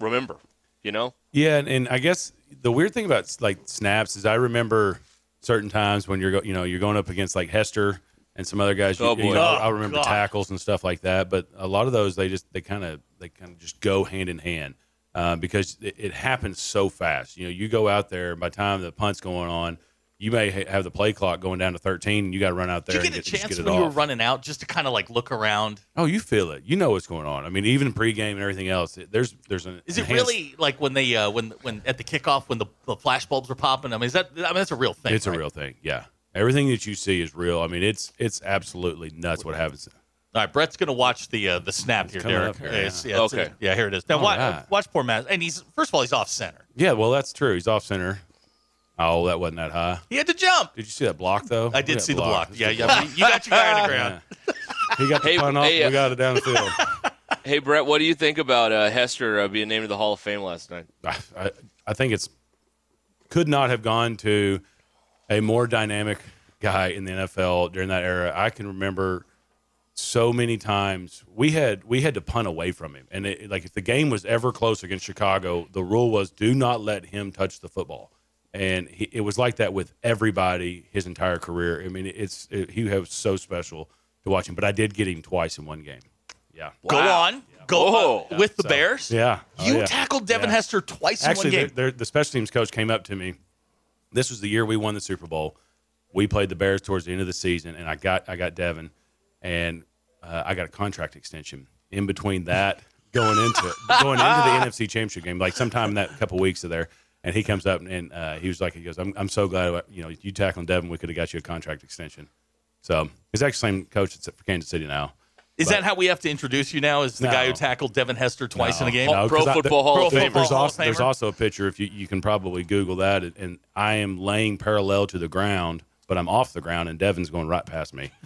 remember, you know? Yeah, and, and I guess the weird thing about like snaps is I remember certain times when you're go, you know you're going up against like Hester and some other guys. You, Oh, you boy. know, Oh, I remember God. tackles and stuff like that. But a lot of those they just they kind of they kind of just go hand in hand uh, because it, it happens so fast. You know, you go out there by the time the punt's going on, you may ha- have the play clock going down to 13, and you got to run out there Did you and get a get, just chance get when it you were running out just to kind of like look around? Oh, you feel it. You know what's going on. I mean, even pregame and everything else. It, there's there's an Is it really like when they uh, when when at the kickoff when the, the flash bulbs were popping? I mean, is that I mean that's a real thing. It's a real thing. Yeah. Everything that you see is real. I mean, it's it's absolutely nuts what happens. All right, Brett's going to watch the uh, the snap here, Derek. up here, It's- yeah. yeah, it's- Okay. yeah, here it is. Now watch, right. watch poor Matt, and he's first of all he's off center. Yeah, well, that's true. He's off center. Oh, that wasn't that high. He had to jump. Did you see that block though? I did see that the block. That's Yeah, a good yeah. You got your guy on the ground. Yeah. He got the Hey, punt off. hey, uh, we got it down the field. Hey Brett, what do you think about uh, Hester uh, being named to the Hall of Fame last night? I, I think it's could not have gone to a more dynamic guy in the NFL during that era. I can remember so many times we had we had to punt away from him, and it, like if the game was ever close against Chicago, the rule was do not let him touch the football. And he, it was like that with everybody his entire career. I mean, it's it, he was so special to watch him. But I did get him twice in one game. Yeah, Go on, go Whoa. uh, with the So, Bears. yeah. Oh, you yeah. tackled Devin Yeah. Hester twice Actually, in one game. they're- they're- the special teams coach came up to me. This was the year we won the Super Bowl. We played the Bears towards the end of the season, and I got I got Devin, and uh, I got a contract extension in between that going into going into the NFC Championship game, like sometime in that couple weeks of there. And he comes up and uh, he was like, he goes, I'm, I'm so glad you know you tackling Devin, we could have got you a contract extension. So he's actually the same coach that's for Kansas City now. Is but- that how we have to introduce you now? Is the No. guy who tackled Devin Hester twice in a game? No. Pro Football Hall of Famer. There's also, there's also a picture if you you can probably Google that, and- and I am laying parallel to the ground, but I'm off the ground, and Devin's going right past me.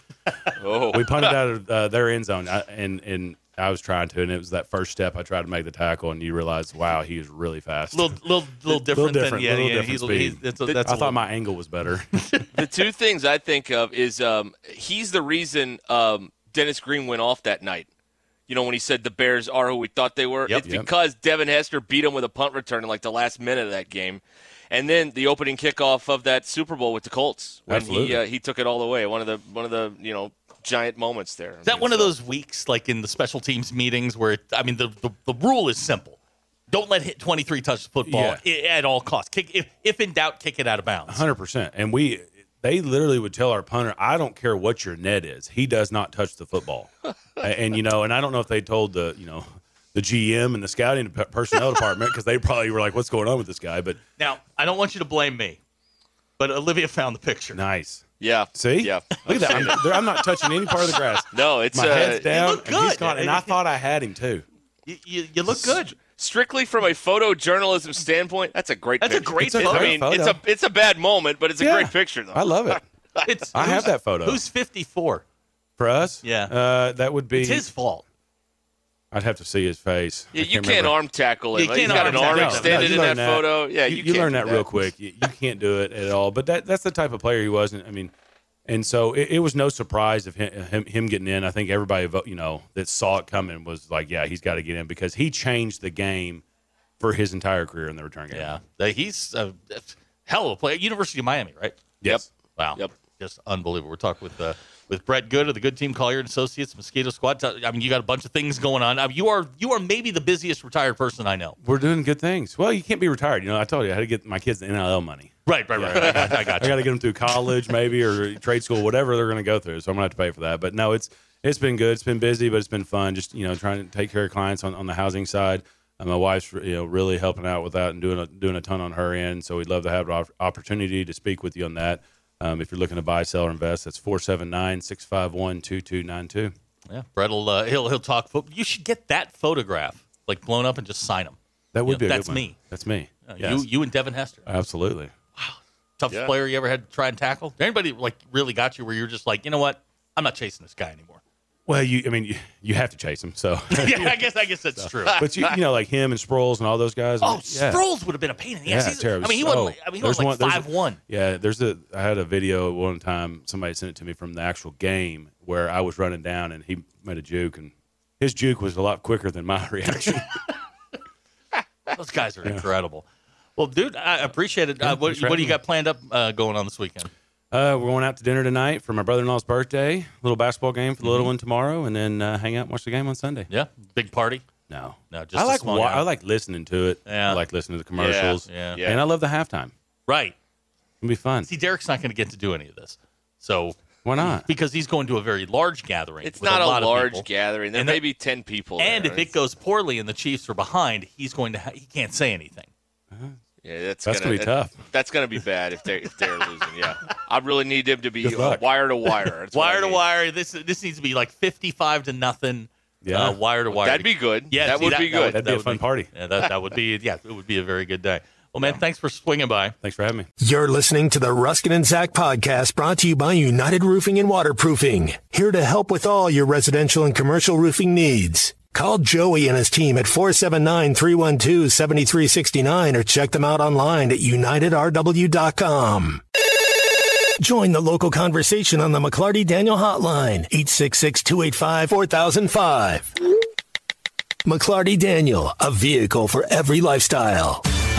Oh, We punted out of uh, their end zone, I, and and I was trying to, and it was that first step I tried to make the tackle, and you realize, wow, he is really fast. little, little, little different, different, than yeah, little yeah. different he's, speed. he's, that's a, that's I a thought little- my angle was better. the two things I think of is um, he's the reason um, Dennis Green went off that night. You know, when he said the Bears are who we thought they were, Yep. it's Yep. because Devin Hester beat him with a punt return in like the last minute of that game, and then the opening kickoff of that Super Bowl with the Colts when he uh, he took it all the way. One of the one of the you know giant moments there. Is that one of those weeks, like in the special teams meetings, where it, I mean, the, the the rule is simple: don't let hit twenty three touch the football i- at all costs. Kick if, if in doubt, kick it out of bounds. Hundred percent. And we, they literally would tell our punter, "I don't care what your net is. He does not touch the football." and, and, you know, and I don't know if they told the you know the GM and the scouting personnel department because they probably were like, "What's going on with this guy?" But Now, I don't want you to blame me, but Olivia found the picture. nice. Yeah. See, Yeah. look at that. I'm, I'm not touching any part of the grass. No, it's My uh, head's down, look and he's good. gone. And I thought I had him too. You, you, you look good. strictly from a photojournalism standpoint. That's a great. That's a picture. great It's a picture. I great mean, photo. it's a it's a bad moment, but it's a Yeah. great picture though. I love it. It's, I have that photo. Who's fifty four? For us, Yeah. uh, that would be It's his fault. I'd have to see his face. Yeah, I you can't remember. arm tackle him. You Like, he's can't got arm an arm tackle him. extended you in learn that, photo. Yeah, you, you, can't learn do that, real quick. You, you can't do it at all. But that that's the type of player he was. And, I mean, and so it, it was no surprise of him, him him getting in. I think everybody vo- you know that saw it coming was like, yeah, he's got to get in because he changed the game for his entire career in the return game. Yeah, he's a hell of a player. University of Miami, right? Yes. Wow. Yep. Just unbelievable. We're talking with uh, with Brett Goode of the Goode Team Collier and Associates Mosquito Squad. I mean, you got a bunch of things going on. I mean, you are you are maybe the busiest retired person I know. We're doing good things. Well, you can't be retired. You know, I told you I had to get my kids the NIL money. Right, right, right. I got, I got I got to get them through college, maybe, or trade school, whatever they're going to go through. So I'm going to have to pay for that. But no, it's it's been good. It's been busy, but it's been fun. Just you know, trying to take care of clients on, on the housing side. Uh, my wife's you know really helping out with that and doing a, doing a ton on her end. So we'd love to have an opportunity to speak with you on that. Um, if you're looking to buy, sell, or invest, that's 479 651 2292. Yeah, Brett will uh, he'll he'll talk. Fo- you should get that photograph like blown up and just sign them. That would Yeah, be a that's good one. me. That's me. Uh, Yes. You you and Devin Hester. Absolutely. Wow, toughest Yeah. player you ever had to try and tackle? Anybody like really got you where you're just like, you know what? I'm not chasing this guy anymore. Well, you I mean you, you have to chase him. So, yeah, I guess I guess that's true. but you you know like him and Sproles and all those guys. Oh, yeah. Sproles would have been a pain in the ass. Yeah, He's- terrible. I mean, he So- wasn't. I mean, he was like one- there's a- five one. Yeah, there's a. I had a video one time. Somebody sent it to me from the actual game where I was running down and he made a juke, and his juke was a lot quicker than my reaction. Those guys are incredible. Well, dude, I appreciate it. Uh, what, what do you got planned up uh, going on this weekend? Uh, we're going out to dinner tonight for my brother-in-law's birthday. Little basketball game for the Mm-hmm. little one tomorrow, and then uh, hang out and watch the game on Sunday. Yeah, big party. No, No, just I a like wa- I like listening to it. Yeah. I like listening to the commercials. Yeah, yeah. and I love the halftime. Right. It'll be fun. See, Derek's not going to get to do any of this. So Why not? because he's going to a very large gathering. It's not a, a, large gathering. There And may be ten people. And there. if it goes poorly and the Chiefs are behind, he's going to ha- he can't say anything. Yeah, that's, That's gonna, gonna be tough. That's gonna be bad if they're if they're losing. Yeah, I really need them to be Good uh, wire to wire. That's wire to wire. This this needs to be like fifty-five to nothing. Yeah. uh, wire to wire. That'd be good. Yeah, that see, would be good. That'd be a fun party. Yeah, that, that would be yeah, it would be a very good day. Well, man, thanks for swinging by. Thanks for having me. You're listening to the Ruscin and Zach podcast brought to you by United Roofing and Waterproofing. Here to help with all your residential and commercial roofing needs. Call Joey and his team at 479-312-7369 or check them out online at unitedrw.com. Join the local conversation on the McLarty Daniel hotline, 866-285-4005. McLarty Daniel, a vehicle for every lifestyle.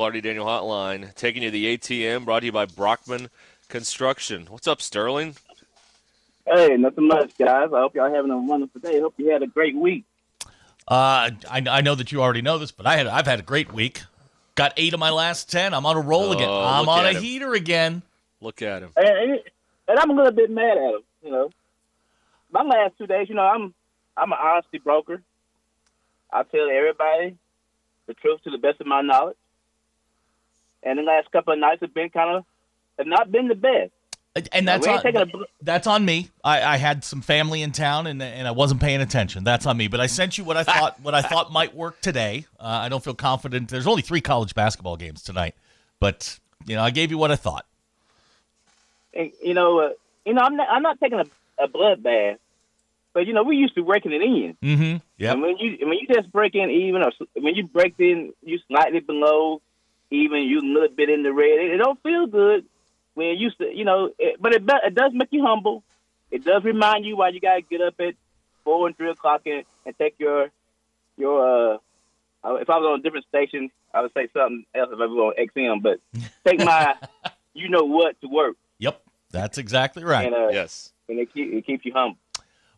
Daniel Hotline, taking you to the ATM, brought to you by Brockman Construction. What's up, Sterling? Hey, nothing much, guys. I hope y'all having a wonderful day. Hope you had a great week. Uh, I, I know that you already know this, but I had I've had a great week. Got eight of my last ten. I'm on a roll again. Oh, I'm on a him. heater again. Look at him. And, and, and I'm a little bit mad at him. You know, my last two days. You know, I'm I'm an honesty broker. I tell everybody the truth to the best of my knowledge. And the last couple of nights have been kind of have not been the best. And that's on, a that's on me. I, I had some family in town and and I wasn't paying attention. That's on me. But I sent you what I thought what I thought might work today. Uh, I don't feel confident. There's only three college basketball games tonight, but you know I gave you what I thought. And, you know, uh, you know, I'm not I'm not taking a, a bloodbath, but you know, we used to breaking it in. Mm-hmm. Yeah. And when you when you just break in even, or when you break in, you slightly below even, you a little bit in the red. It, it don't feel good when you used to, you know. It, but it it does make you humble. It does remind you why you gotta get up at four and three o'clock and, and take your your. uh uh, If I was on a different station, I would say something else. If I was on XM, but take my, you know what, to work, Yep. That's exactly right. and uh, Yes. and it, keep, it keeps you humble.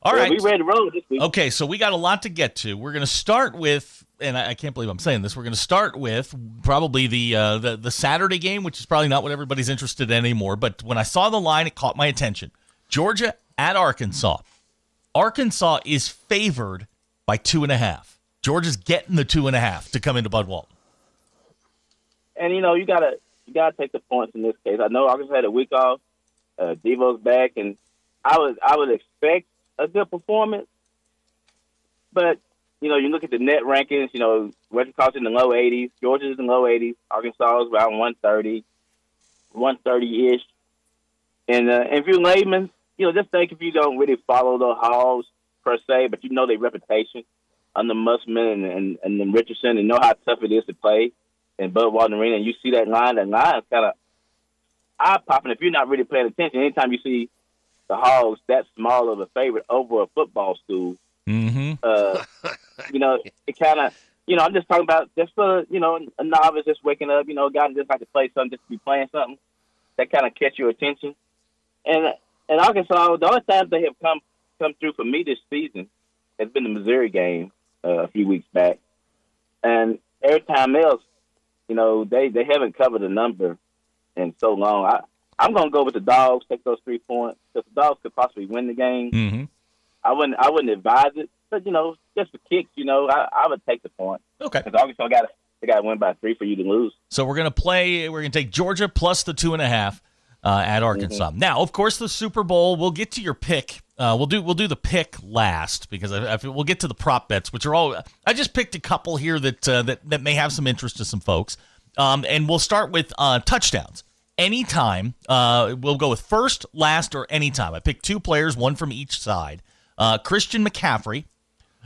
All Well, right. we ready to roll this week. Okay, so we got a lot to get to. We're going to start with, and I, I can't believe I'm saying this. We're going to start with probably the, uh, the the Saturday game, which is probably not what everybody's interested in anymore. But when I saw the line, it caught my attention. Georgia at Arkansas. Arkansas is favored by two and a half. Georgia's getting the two and a half to come into Bud Walton. And you know, you gotta you gotta take the points in this case. I know Arkansas had a week off. Uh, Devo's back, and I was I would expect a good performance, but you know, you look at the net rankings. You know, Western College in the low 80s, Georgia's in the low 80s, Arkansas is around 130, 130 ish. And uh, if you're layman, you know, just think if you don't really follow the Hogs per se, but you know their reputation under Musselman and, and, and then Richardson and know how tough it is to play in Bud Walton Arena, and you see that line, that line is kind of eye popping if you're not really paying attention. Anytime you see the Hogs that small of a favorite over a football school, mm-hmm. uh, you know, it kind of, you know, I'm just talking about just for, you know, a novice just waking up, you know, a guy that just like to play something, just to be playing something that kind of catch your attention. And and Arkansas, the only times they have come come through for me this season has been the Missouri game uh, a few weeks back, and every time else, you know, they they haven't covered a number in so long. I I'm gonna go with the dogs, take those three points because the dogs could possibly win the game. Mm-hmm. I wouldn't I wouldn't advise it, but you know, just for kicks, you know, I, I would take the point. Okay. Because Arkansas got they got to win by three for you to lose. So we're gonna play. We're gonna take Georgia plus the two and a half uh, at Arkansas. Mm-hmm. Now, of course, the Super Bowl. We'll get to your pick. Uh, we'll do we'll do the pick last because I, I we'll get to the prop bets, which are all. I just picked a couple here that uh, that that may have some interest to some folks. Um, and we'll start with uh, touchdowns. Anytime. Uh, we'll go with first, last, or anytime. I picked two players, one from each side. Uh, Christian McCaffrey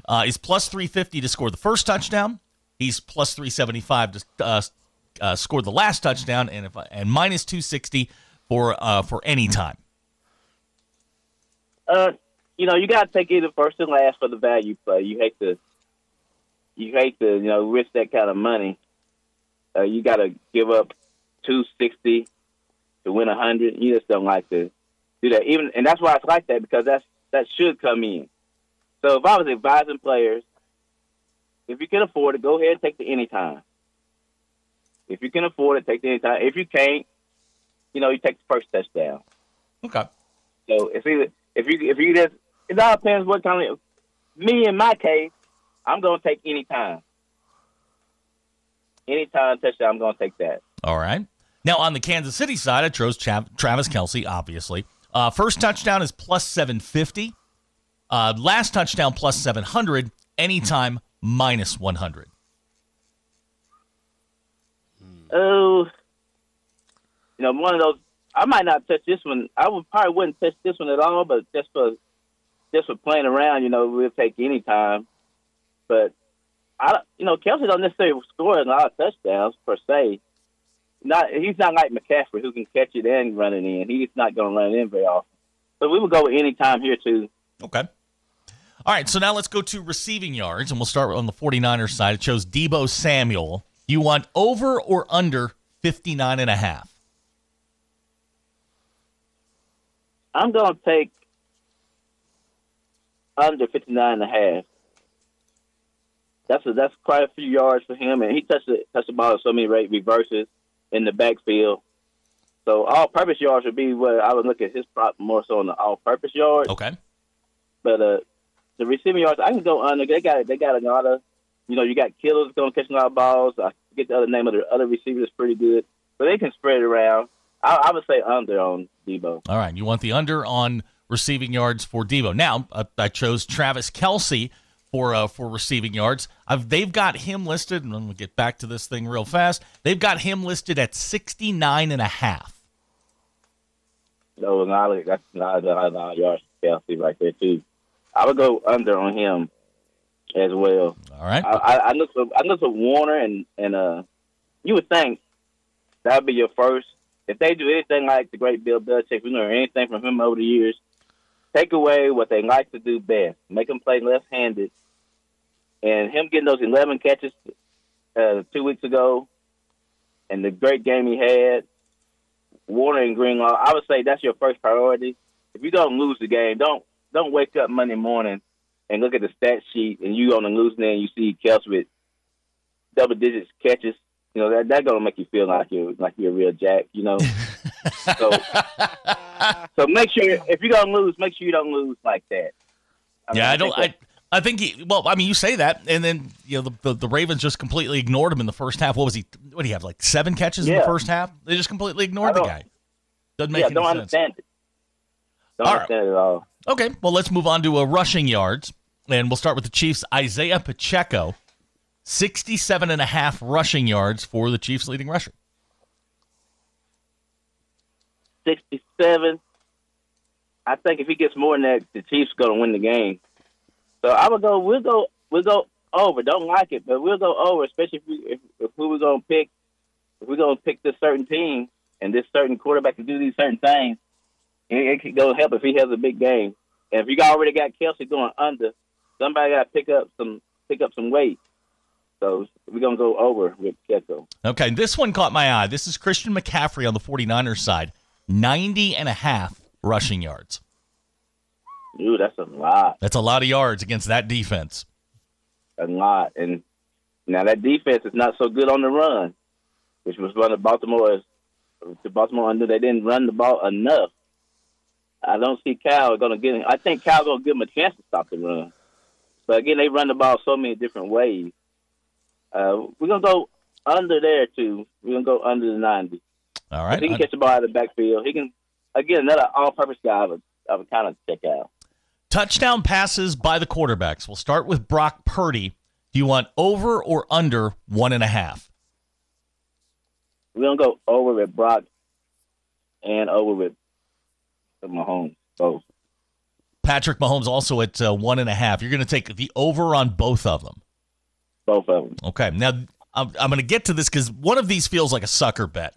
uh, is plus 350 to score the first touchdown. He's plus 375 to uh, uh, score the last touchdown, and if I, and minus 260 for uh, for any time. Uh, you know, you got to take either first and last for the value play. You hate to, you hate to, you know, risk that kind of money. Uh, you got to give up two sixty to win a hundred. You just don't like to do that. Even, and that's why it's like that because that's that should come in. So if I was advising players, if you can afford it, go ahead and take the anytime. If you can afford it, take the anytime. If you can't, you know, you take the first touchdown. Okay. So it's either if you if you just it all depends what kind of me in my case, I'm gonna take any time. Anytime touchdown, I'm gonna take that. All right. Now on the Kansas City side, I chose Travis Kelce. Obviously, uh, first touchdown is plus seven fifty. Uh, last touchdown plus seven hundred. Anytime minus one hundred. Oh, you know, one of those. I might not touch this one. I would probably wouldn't touch this one at all, but just for just for playing around, you know, we'll take any time. But I, you know, Kelce don't necessarily score a lot of touchdowns per se. Not he's not like McCaffrey who can catch it and run it in. He's not going to run it in very often. So we will go with any time here too. Okay. All right, so now let's go to receiving yards, and we'll start on the 49ers side. It shows Deebo Samuel. You want over or under 59 and a half? I'm going to take under 59 and a half. That's a, that's quite a few yards for him, and he touched the, touched the ball so many rate reverses in the backfield. So all-purpose yards would be what I would look at his prop more so on the all-purpose yards. Okay. But uh, the receiving yards, I can go under. They got they got a lot of, you know, you got Kittle's going to catch a lot of balls. I forget the other name of the other receivers, is pretty good, but they can spread it around. I, I would say under on Deebo. All right, you want the under on receiving yards for Deebo. Now, uh, I chose Travis Kelce for uh, for receiving yards. I've, they've got him listed, and I'm going to get back to this thing real fast. They've got him listed at 69 and a half. No, not that's not a lot of yards Kelce right there too. I would go under on him as well. All right. I, I, I look for I look for Warner and and uh, you would think that would be your first. If they do anything like the great Bill Belichick, we learn anything from him over the years. Take away what they like to do best, make them play left-handed, and him getting those 11 catches uh, two weeks ago, and the great game he had. Warner and Greenlaw, I would say that's your first priority. If you don't lose the game, don't don't wake up Monday morning and look at the stat sheet and you on the losing end, you see Kels with double digits catches. You know that that gonna make you feel like you're like you're a real jack. You know. so so make sure if you're gonna lose, make sure you don't lose like that. mean, yeah, I don't. I I think he. Well, I mean, you say that, and then you know the, the, the Ravens just completely ignored him in the first half. What was he? What do you have? Like seven catches in the first half? They just completely ignored the guy. Doesn't make yeah, don't sense. understand it. Don't All right. understand it at all. Okay, well, let's move on to uh, rushing yards, and we'll start with the Chiefs. Isaiah Pacheco, 67 and a half rushing yards for the Chiefs' leading rusher. 67. I think if he gets more than that, the Chiefs going to win the game. So I would go. We'll go. We'll go over. Don't like it, but we'll go over. Especially if we if, if who we're going to pick. If we're going to pick this certain team and this certain quarterback to do these certain things, it, it could go help if he has a big game. And if you already got Kelce going under, somebody got to pick up some pick up some weight. So we're going to go over with Keko. Okay, this one caught my eye. This is Christian McCaffrey on the 49ers side, 90 and a half rushing yards. Dude, that's a lot. That's a lot of yards against that defense. a lot. And now that defense is not so good on the run, which was one of Baltimore's. The Baltimore under they didn't run the ball enough. I don't see Cal going to get. I think Cal going to give him a chance to stop the run, but again they run the ball so many different ways. Uh, we're gonna go under there too. We're gonna go under the ninety. All If he can catch the ball out of the backfield. He can again another all-purpose guy. I would, I would kind of check out. Touchdown passes by the quarterbacks. We'll start with Brock Purdy. Do you want over or under one and a half? We're gonna go over with Brock and over with Mahomes both. Patrick Mahomes also at uh, one and a half. You're going to take the over on both of them. Both of them. Okay. Now, I'm, I'm going to get to this because one of these feels like a sucker bet.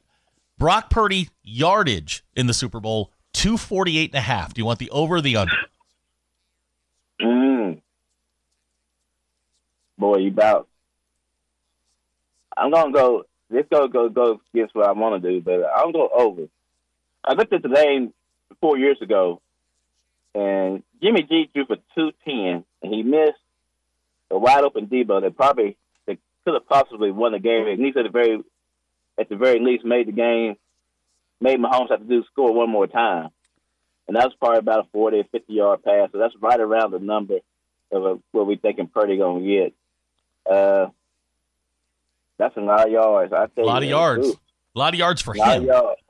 Brock Purdy yardage in the Super Bowl, 248 and a half. Do you want the over or the under? Mm. Boy, you about. I'm gonna go. This go go go against what I want to do, but I'm gonna go over. I looked at the game four years ago, and Jimmy G threw for two ten, and he missed a wide open Deebo that probably that could have possibly won the game. At least at the very, at the very least, made the game. Made Mahomes have to do score one more time and that was probably about a 40 or 50 yard pass. So that's right around the number of a, what we thinking Purdy gonna get. Uh, that's a lot of yards. I A tell lot of yards. A lot of yards for a lot him. of yards.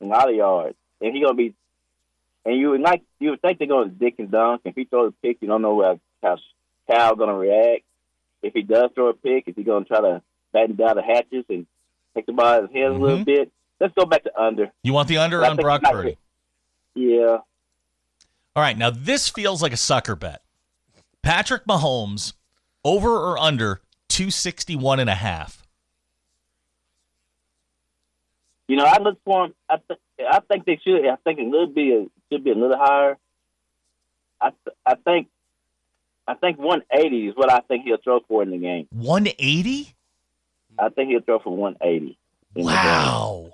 A lot of yards, and he gonna be. And you would like you would think they're gonna dick and dunk. If he throws a pick, you don't know how how Cal gonna react. If he does throw a pick, is he gonna try to batten down the hatches and take the ball his head a little mm-hmm. bit? Let's go back to under. You want the under on Brock Purdy? Yeah. All right. Now, this feels like a sucker bet. Patrick Mahomes, over or under 261 and a half. You know, I look for him. I, th- I think they should. I think it should be a, should be a little higher. I th- I think I think 180 is what I think he'll throw for in the game. 180? I think he'll throw for 180. in the game. Wow.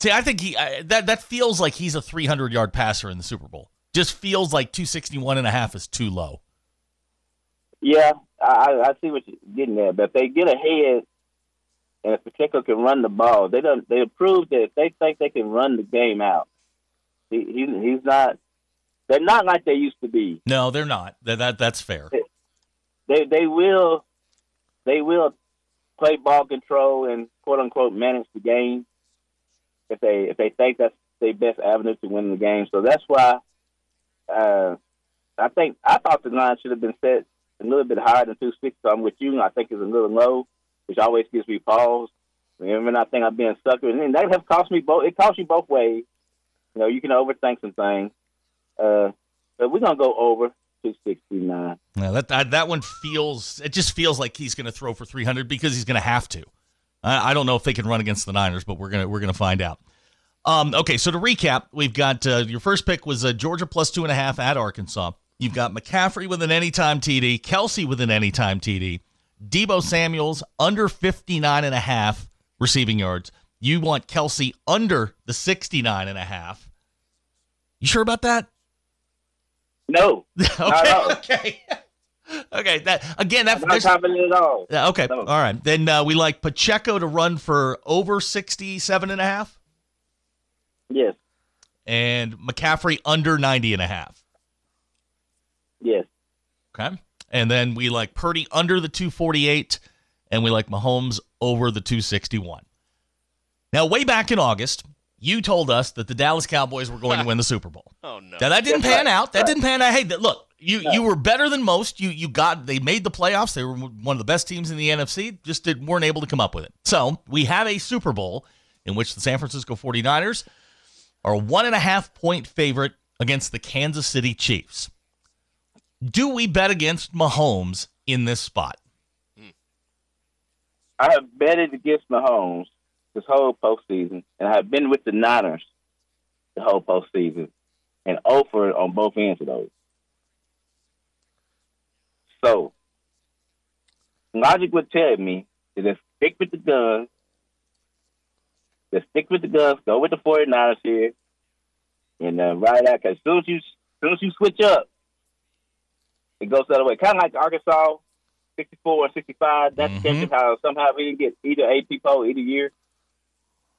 See, I think he I, that that feels like he's a 300 yard passer in the Super Bowl. Just feels like 261 and a half is too low. Yeah, I, I see what you're getting at. But if they get ahead, and if Pacheco can run the ball, they don't. They proved that if they think they can run the game out, he, he he's not. They're not like they used to be. No, they're not. That, that that's fair. they they will they will play ball control and quote unquote manage the game if they if they think that's their best avenue to win the game. So that's why uh, I think I thought the line should have been set a little bit higher than two sixty. So I'm with you. I think it's a little low, which always gives me pause. Remember, I think I'm being sucker, and that have cost me both. It costs you both ways. You know, you can overthink some things. Uh, but we're gonna go over two sixty nine. Yeah, that, that that one feels. It just feels like he's going to throw for 300 because he's going to have to. I, I don't know if they can run against the Niners, but we're gonna we're gonna find out. Um, okay, so to recap, we've got uh, your first pick was uh, Georgia plus two and a half at Arkansas. You've got McCaffrey with an anytime TD, Kelce with an anytime TD, Deebo Samuels under 59 and a half receiving yards. You want Kelce under the 69 and a half. You sure about that? No. okay. Okay. okay. That again. That, I'm not confident at all. Yeah, okay. No. All right. Then uh, we like Pacheco to run for over 67 and a half Yes. and McCaffrey under 90 and a half. Yes. Okay. And then we like Purdy under the 248, and we like Mahomes over the 261. Now, way back in August, you told us that the Dallas Cowboys were going to win the Super Bowl. Oh no. Now that didn't That's pan right. out. That Right. didn't pan out. Hey, th- look, you you were better than most. You you got they made the playoffs. They were one of the best teams in the NFC. Just did, weren't able to come up with it. So we have a Super Bowl in which the San Francisco 49ers are a one and a half point favorite against the Kansas City Chiefs. Do we bet against Mahomes in this spot? I have betted against Mahomes this whole postseason, and I have been with the Niners the whole postseason, and over on both ends of those. So, logic would tell me to just stick with the guns, just stick with the guns, go with the 49ers here, and uh, ride out. Because as soon as you, soon as you switch up, it goes the other way. Kind of like Arkansas, 64 or 65. That's Mhm. how somehow we didn't get either AP poll either year.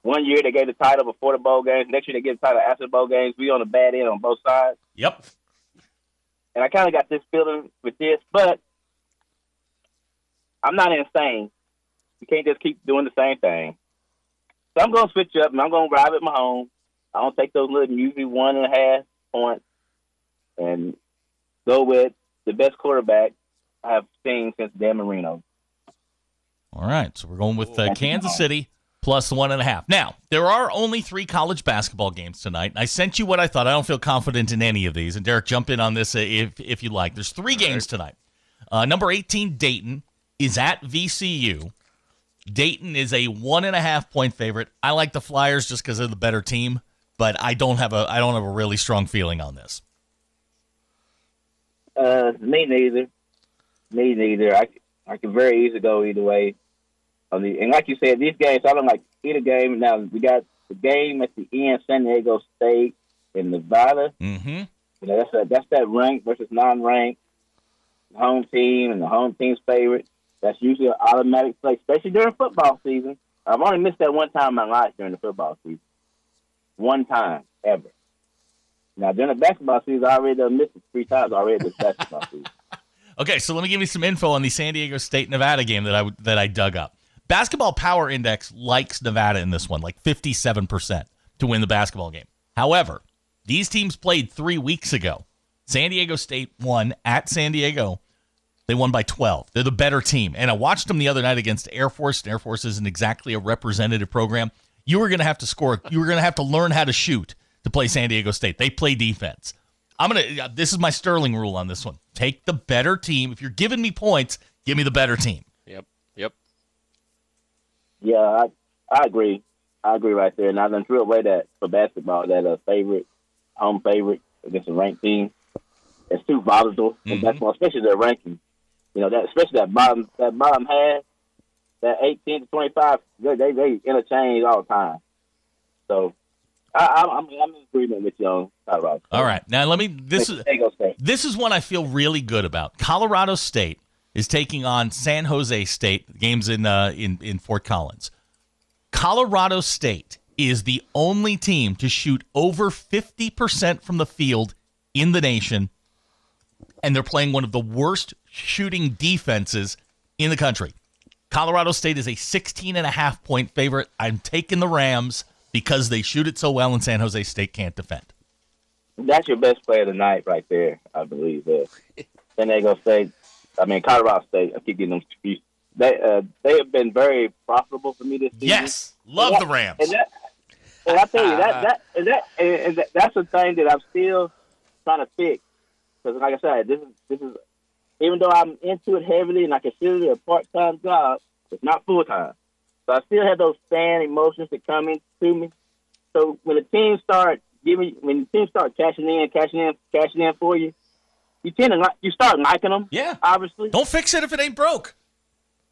One year they gave the title before the bowl games. Next year they get the title after the bowl games. We on the bad end on both sides. Yep. And I kind of got this feeling with this, but I'm not insane. You can't just keep doing the same thing. So I'm going to switch up and I'm going to ride with Mahomes. I don't take those little usually one and a half points and go with the best quarterback I have seen since Dan Marino. All right, so we're going with uh, Kansas fine. City plus one and a half. Now, there are only three college basketball games tonight. I sent you what I thought. I don't feel confident in any of these. And Derek, jump in on this uh, if if you like. There's three games tonight. Uh, number 18, Dayton is at VCU. Dayton is a one and a half point favorite. I like the Flyers just because they're the better team, but I don't have a I don't have a really strong feeling on this. Uh, me neither. Me neither. I, I can very easily go either way. The, and like you said, these games, I don't like either game. Now, we got the game at the end, San Diego State and Nevada. Mm-hmm. You know, that's a, that's that ranked versus non-ranked home team and the home team's favorite. That's usually an automatic play, especially during football season. I've only missed that one time in my life during the football season. One time ever. Now during the basketball season, I already done missed it three times already this basketball season. Okay, so let me give you some info on the San Diego State Nevada game that I that I dug up. Basketball Power Index likes Nevada in this one, like 57% to win the basketball game. However, these teams played 3 weeks ago. San Diego State won at San Diego. They won by 12. They're the better team. And I watched them the other night against Air Force. And Air Force isn't exactly a representative program. You were going to have to score. You were going to have to learn how to shoot to play San Diego State. They play defense. I'm going to, this is my Sterling rule on this one. Take the better team. If you're giving me points, give me the better team. Yeah, I I agree. I agree right there. And I done threw away that for basketball that a favorite, home favorite against a ranked team. It's too volatile in Mhm. basketball, especially their ranking. You know that, especially that bottom that bottom half, that eighteen to twenty five. They, they they interchange all the time. So I, I, I'm I'm in agreement with you on Colorado. All right. Now let me this is San Diego State. this is one I feel really good about. Colorado State is taking on San Jose State. Games in uh, in in Fort Collins. Colorado State is the only team to shoot over 50% from the field in the nation and they're playing one of the worst shooting defenses in the country. Colorado State is a 16 and a half point favorite. I'm taking the Rams because they shoot it so well and San Jose State can't defend. That's your best play of the night right there, I believe. Uh, San Diego State, I mean Colorado State. I keep getting them confused. They uh, they have been very profitable for me this season. Yes, love And the that- Rams. And that, and I tell you that that and that and, and that, that's the thing that I'm still trying to fix. Because like I said, this is this is even though I'm into it heavily and I consider it a part time job, it's not full time. So I still have those fan emotions that come into me. So when the team start giving, when the team start cashing in, cashing in, cashing in for you, you tend to like, you start liking them. Yeah, obviously. Don't fix it if it ain't broke.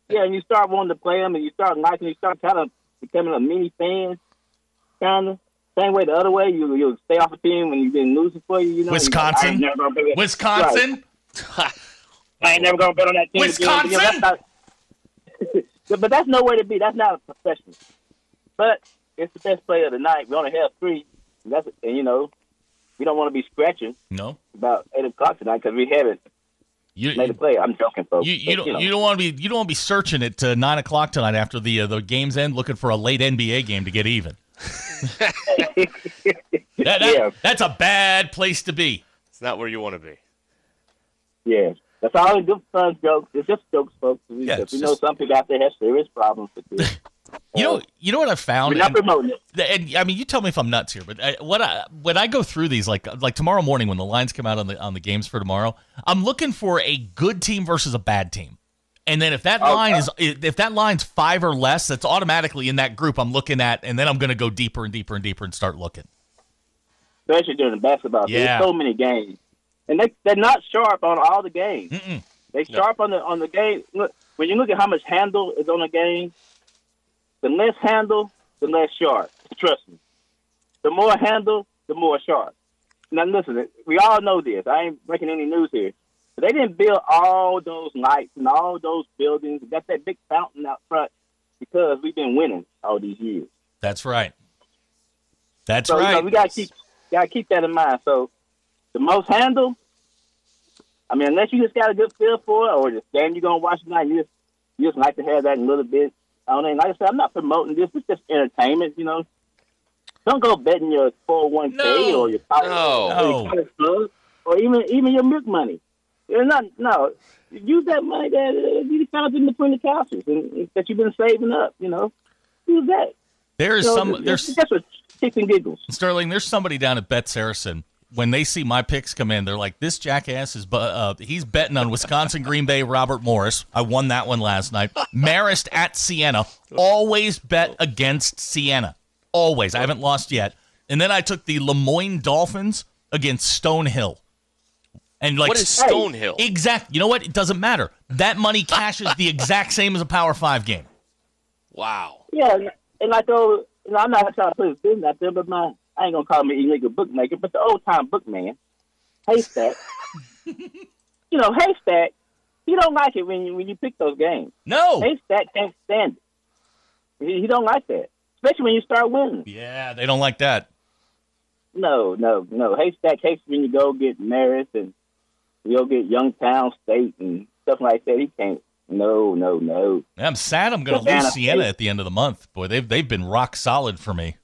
Yeah, and you start wanting to play them, and you start liking, you start kind of becoming a mini fan, kind of. Same way the other way, you you'll stay off a team when you've been losing for you. You know, Wisconsin? I ain't never gonna bet- Wisconsin? Right. I ain't never gonna bet on that team. again. Yeah, that's not- but that's no way to be. That's not a professional. But it's the best player of the night. We only have three. And that's and you know, we don't want to be scratching No. about eight o'clock tonight because we haven't You, made a play. I'm joking, folks. You, you But, don't know. you don't want to be you don't want to be searching at uh, nine o'clock tonight after the uh, the game's end, looking for a late NBA game to get even. That- that- Yeah. that's a bad place to be. It's not where you want to be. Yeah, that's all good fun jokes. It's just jokes, folks. We, Yeah, because it's we know just- some people out there have serious problems with this. You know, you know what I found. We're not And- promoting it. and I mean, you tell me if I'm nuts here, but I, what I when I go through these, like like tomorrow morning when the lines come out on the on the games for tomorrow, I'm looking for a good team versus a bad team, and then if that line is if that line's five or less, that's automatically in that group I'm looking at, and then I'm going to go deeper and deeper and deeper and start looking. especially during the basketball. Yeah. There's so many games, and they they're not sharp on all the games. Mm-mm. They sharp on the on the game. Look, when you look at how much handle is on a game, the less handle, the less sharp. Trust me. The more handle, the more sharp. Now listen, we all know this. I ain't breaking any news here. But they didn't build all those lights and all those buildings. Got that big fountain out front because we've been winning all these years. That's right. That's so, you know, right. we gotta keep gotta keep that in mind. So the most handle, I mean, unless you just got a good feel for it, or just game you're gonna watch tonight, you just you just like to have that a little bit. I don't. Like I said, I'm not promoting this. It's just entertainment, you know. Don't go betting your 401k No. or your college, No. or, your college or even even your milk money. You're not no. Use that money that uh, you found in between the couches and that you've been saving up. You know, use that. There is You know, some there's it's just for kicks and giggles. Sterling, there's somebody down at Bet Saracen. When they see my picks come in, they're like, "This jackass is, bu- uh, he's betting on Wisconsin Green Bay Robert Morris. I won that one last night. Marist at Siena. Always bet against Siena. Always. I haven't lost yet. And then I took the Le Moyne Dolphins against Stonehill. And like What is Stonehill? Exact. You know what? It doesn't matter. That money cashes the exact same as a Power Five game. Wow. Yeah, and- and I told, you know, I'm not trying to put his business out there, but my, I ain't gonna call him an illegal bookmaker, but the old time bookman, Haystack. you know, Haystack, he don't like it when you when you pick those games. No. Haystack can't stand it. He, he don't like that, especially when you start winning. Yeah, they don't like that. No, no, no. Haystack hates when you go get Marist and you go get Youngstown State and stuff like that. He can't. No, no, no. I'm sad I'm going to lose Siena at the end of the month. Boy, they've they've been rock solid for me.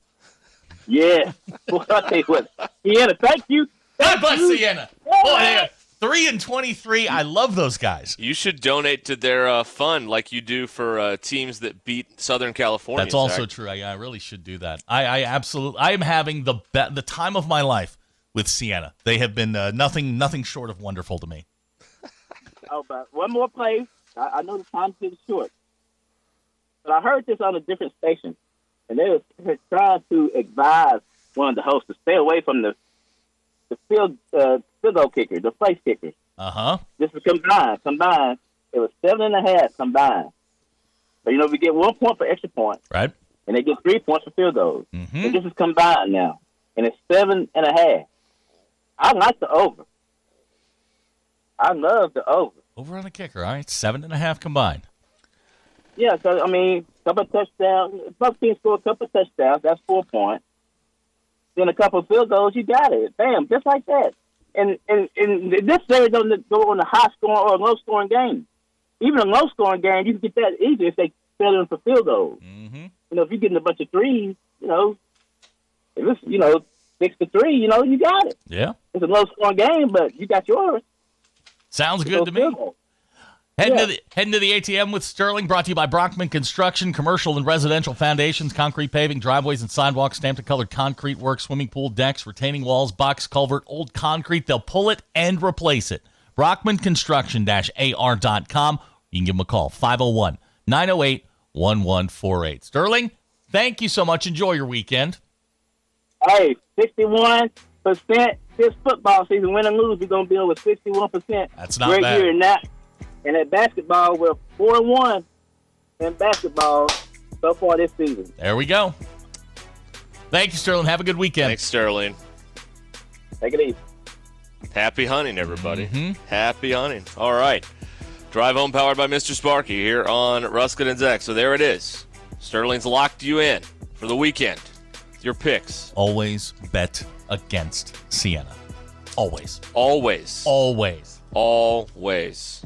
Yeah. well, I'll tell you what. Siena, thank you. God bless you. Siena. Boy, they are three and twenty-three. I love those guys. You should donate to their uh, fund like you do for uh, teams that beat Southern California. That's also Zach. true. I, I really should do that. I, I absolutely. I am having the be- the time of my life with Siena. They have been uh, nothing nothing short of wonderful to me. Oh, but one more play. I, I know the time's getting short, but I heard this on a different station, and they were trying to advise one of the hosts to stay away from the the field uh, field goal kicker, the place kicker. Uh huh. This is combined. Combined, it was seven and a half combined. But you know, we get one point for extra point, Right. and they get three points for field goals. Mm-hmm. And this is combined now, and it's seven and a half. I like the over. I love the over. Over on the kicker. All right, seven and a half combined. Yeah, so I mean, couple of touchdowns. Both teams score a couple of touchdowns. That's four points. Then a couple of field goals. You got it. Bam, just like that. And and and this series doesn't go on a high scoring or a low scoring game. Even a low scoring game, you can get that easy if they settle in for field goals. Mm-hmm. You know, if you're getting a bunch of threes, you know, if it's you know six to three, you know, you got it. Yeah. It's a low scoring game, but you got yours. Sounds good to me. goals. Heading, Yeah. to the, heading to the ATM with Sterling, brought to you by Brockman Construction, commercial and residential foundations, concrete paving, driveways and sidewalks, stamped and colored concrete work, swimming pool decks, retaining walls, box culvert, old concrete. They'll pull it and replace it. BrockmanConstruction-AR.com. You can give them a call, 501 908 1148. Sterling, thank you so much. Enjoy your weekend. Hey, sixty-one percent this football season, win and lose, we're gonna be over sixty-one percent. That's not Great bad. year in that. And at basketball, we're four and one in basketball so far this season. There we go. Thank you, Sterling. Have a good weekend. Thanks, Sterling. Take it easy. Happy hunting, everybody. Mm-hmm. Happy hunting. All right. Drive home powered by Mr. Sparky here on Ruscin and Zach. So there it is. Sterling's locked you in for the weekend. Your picks. Always bet against Siena. Always. Always. Always. Always.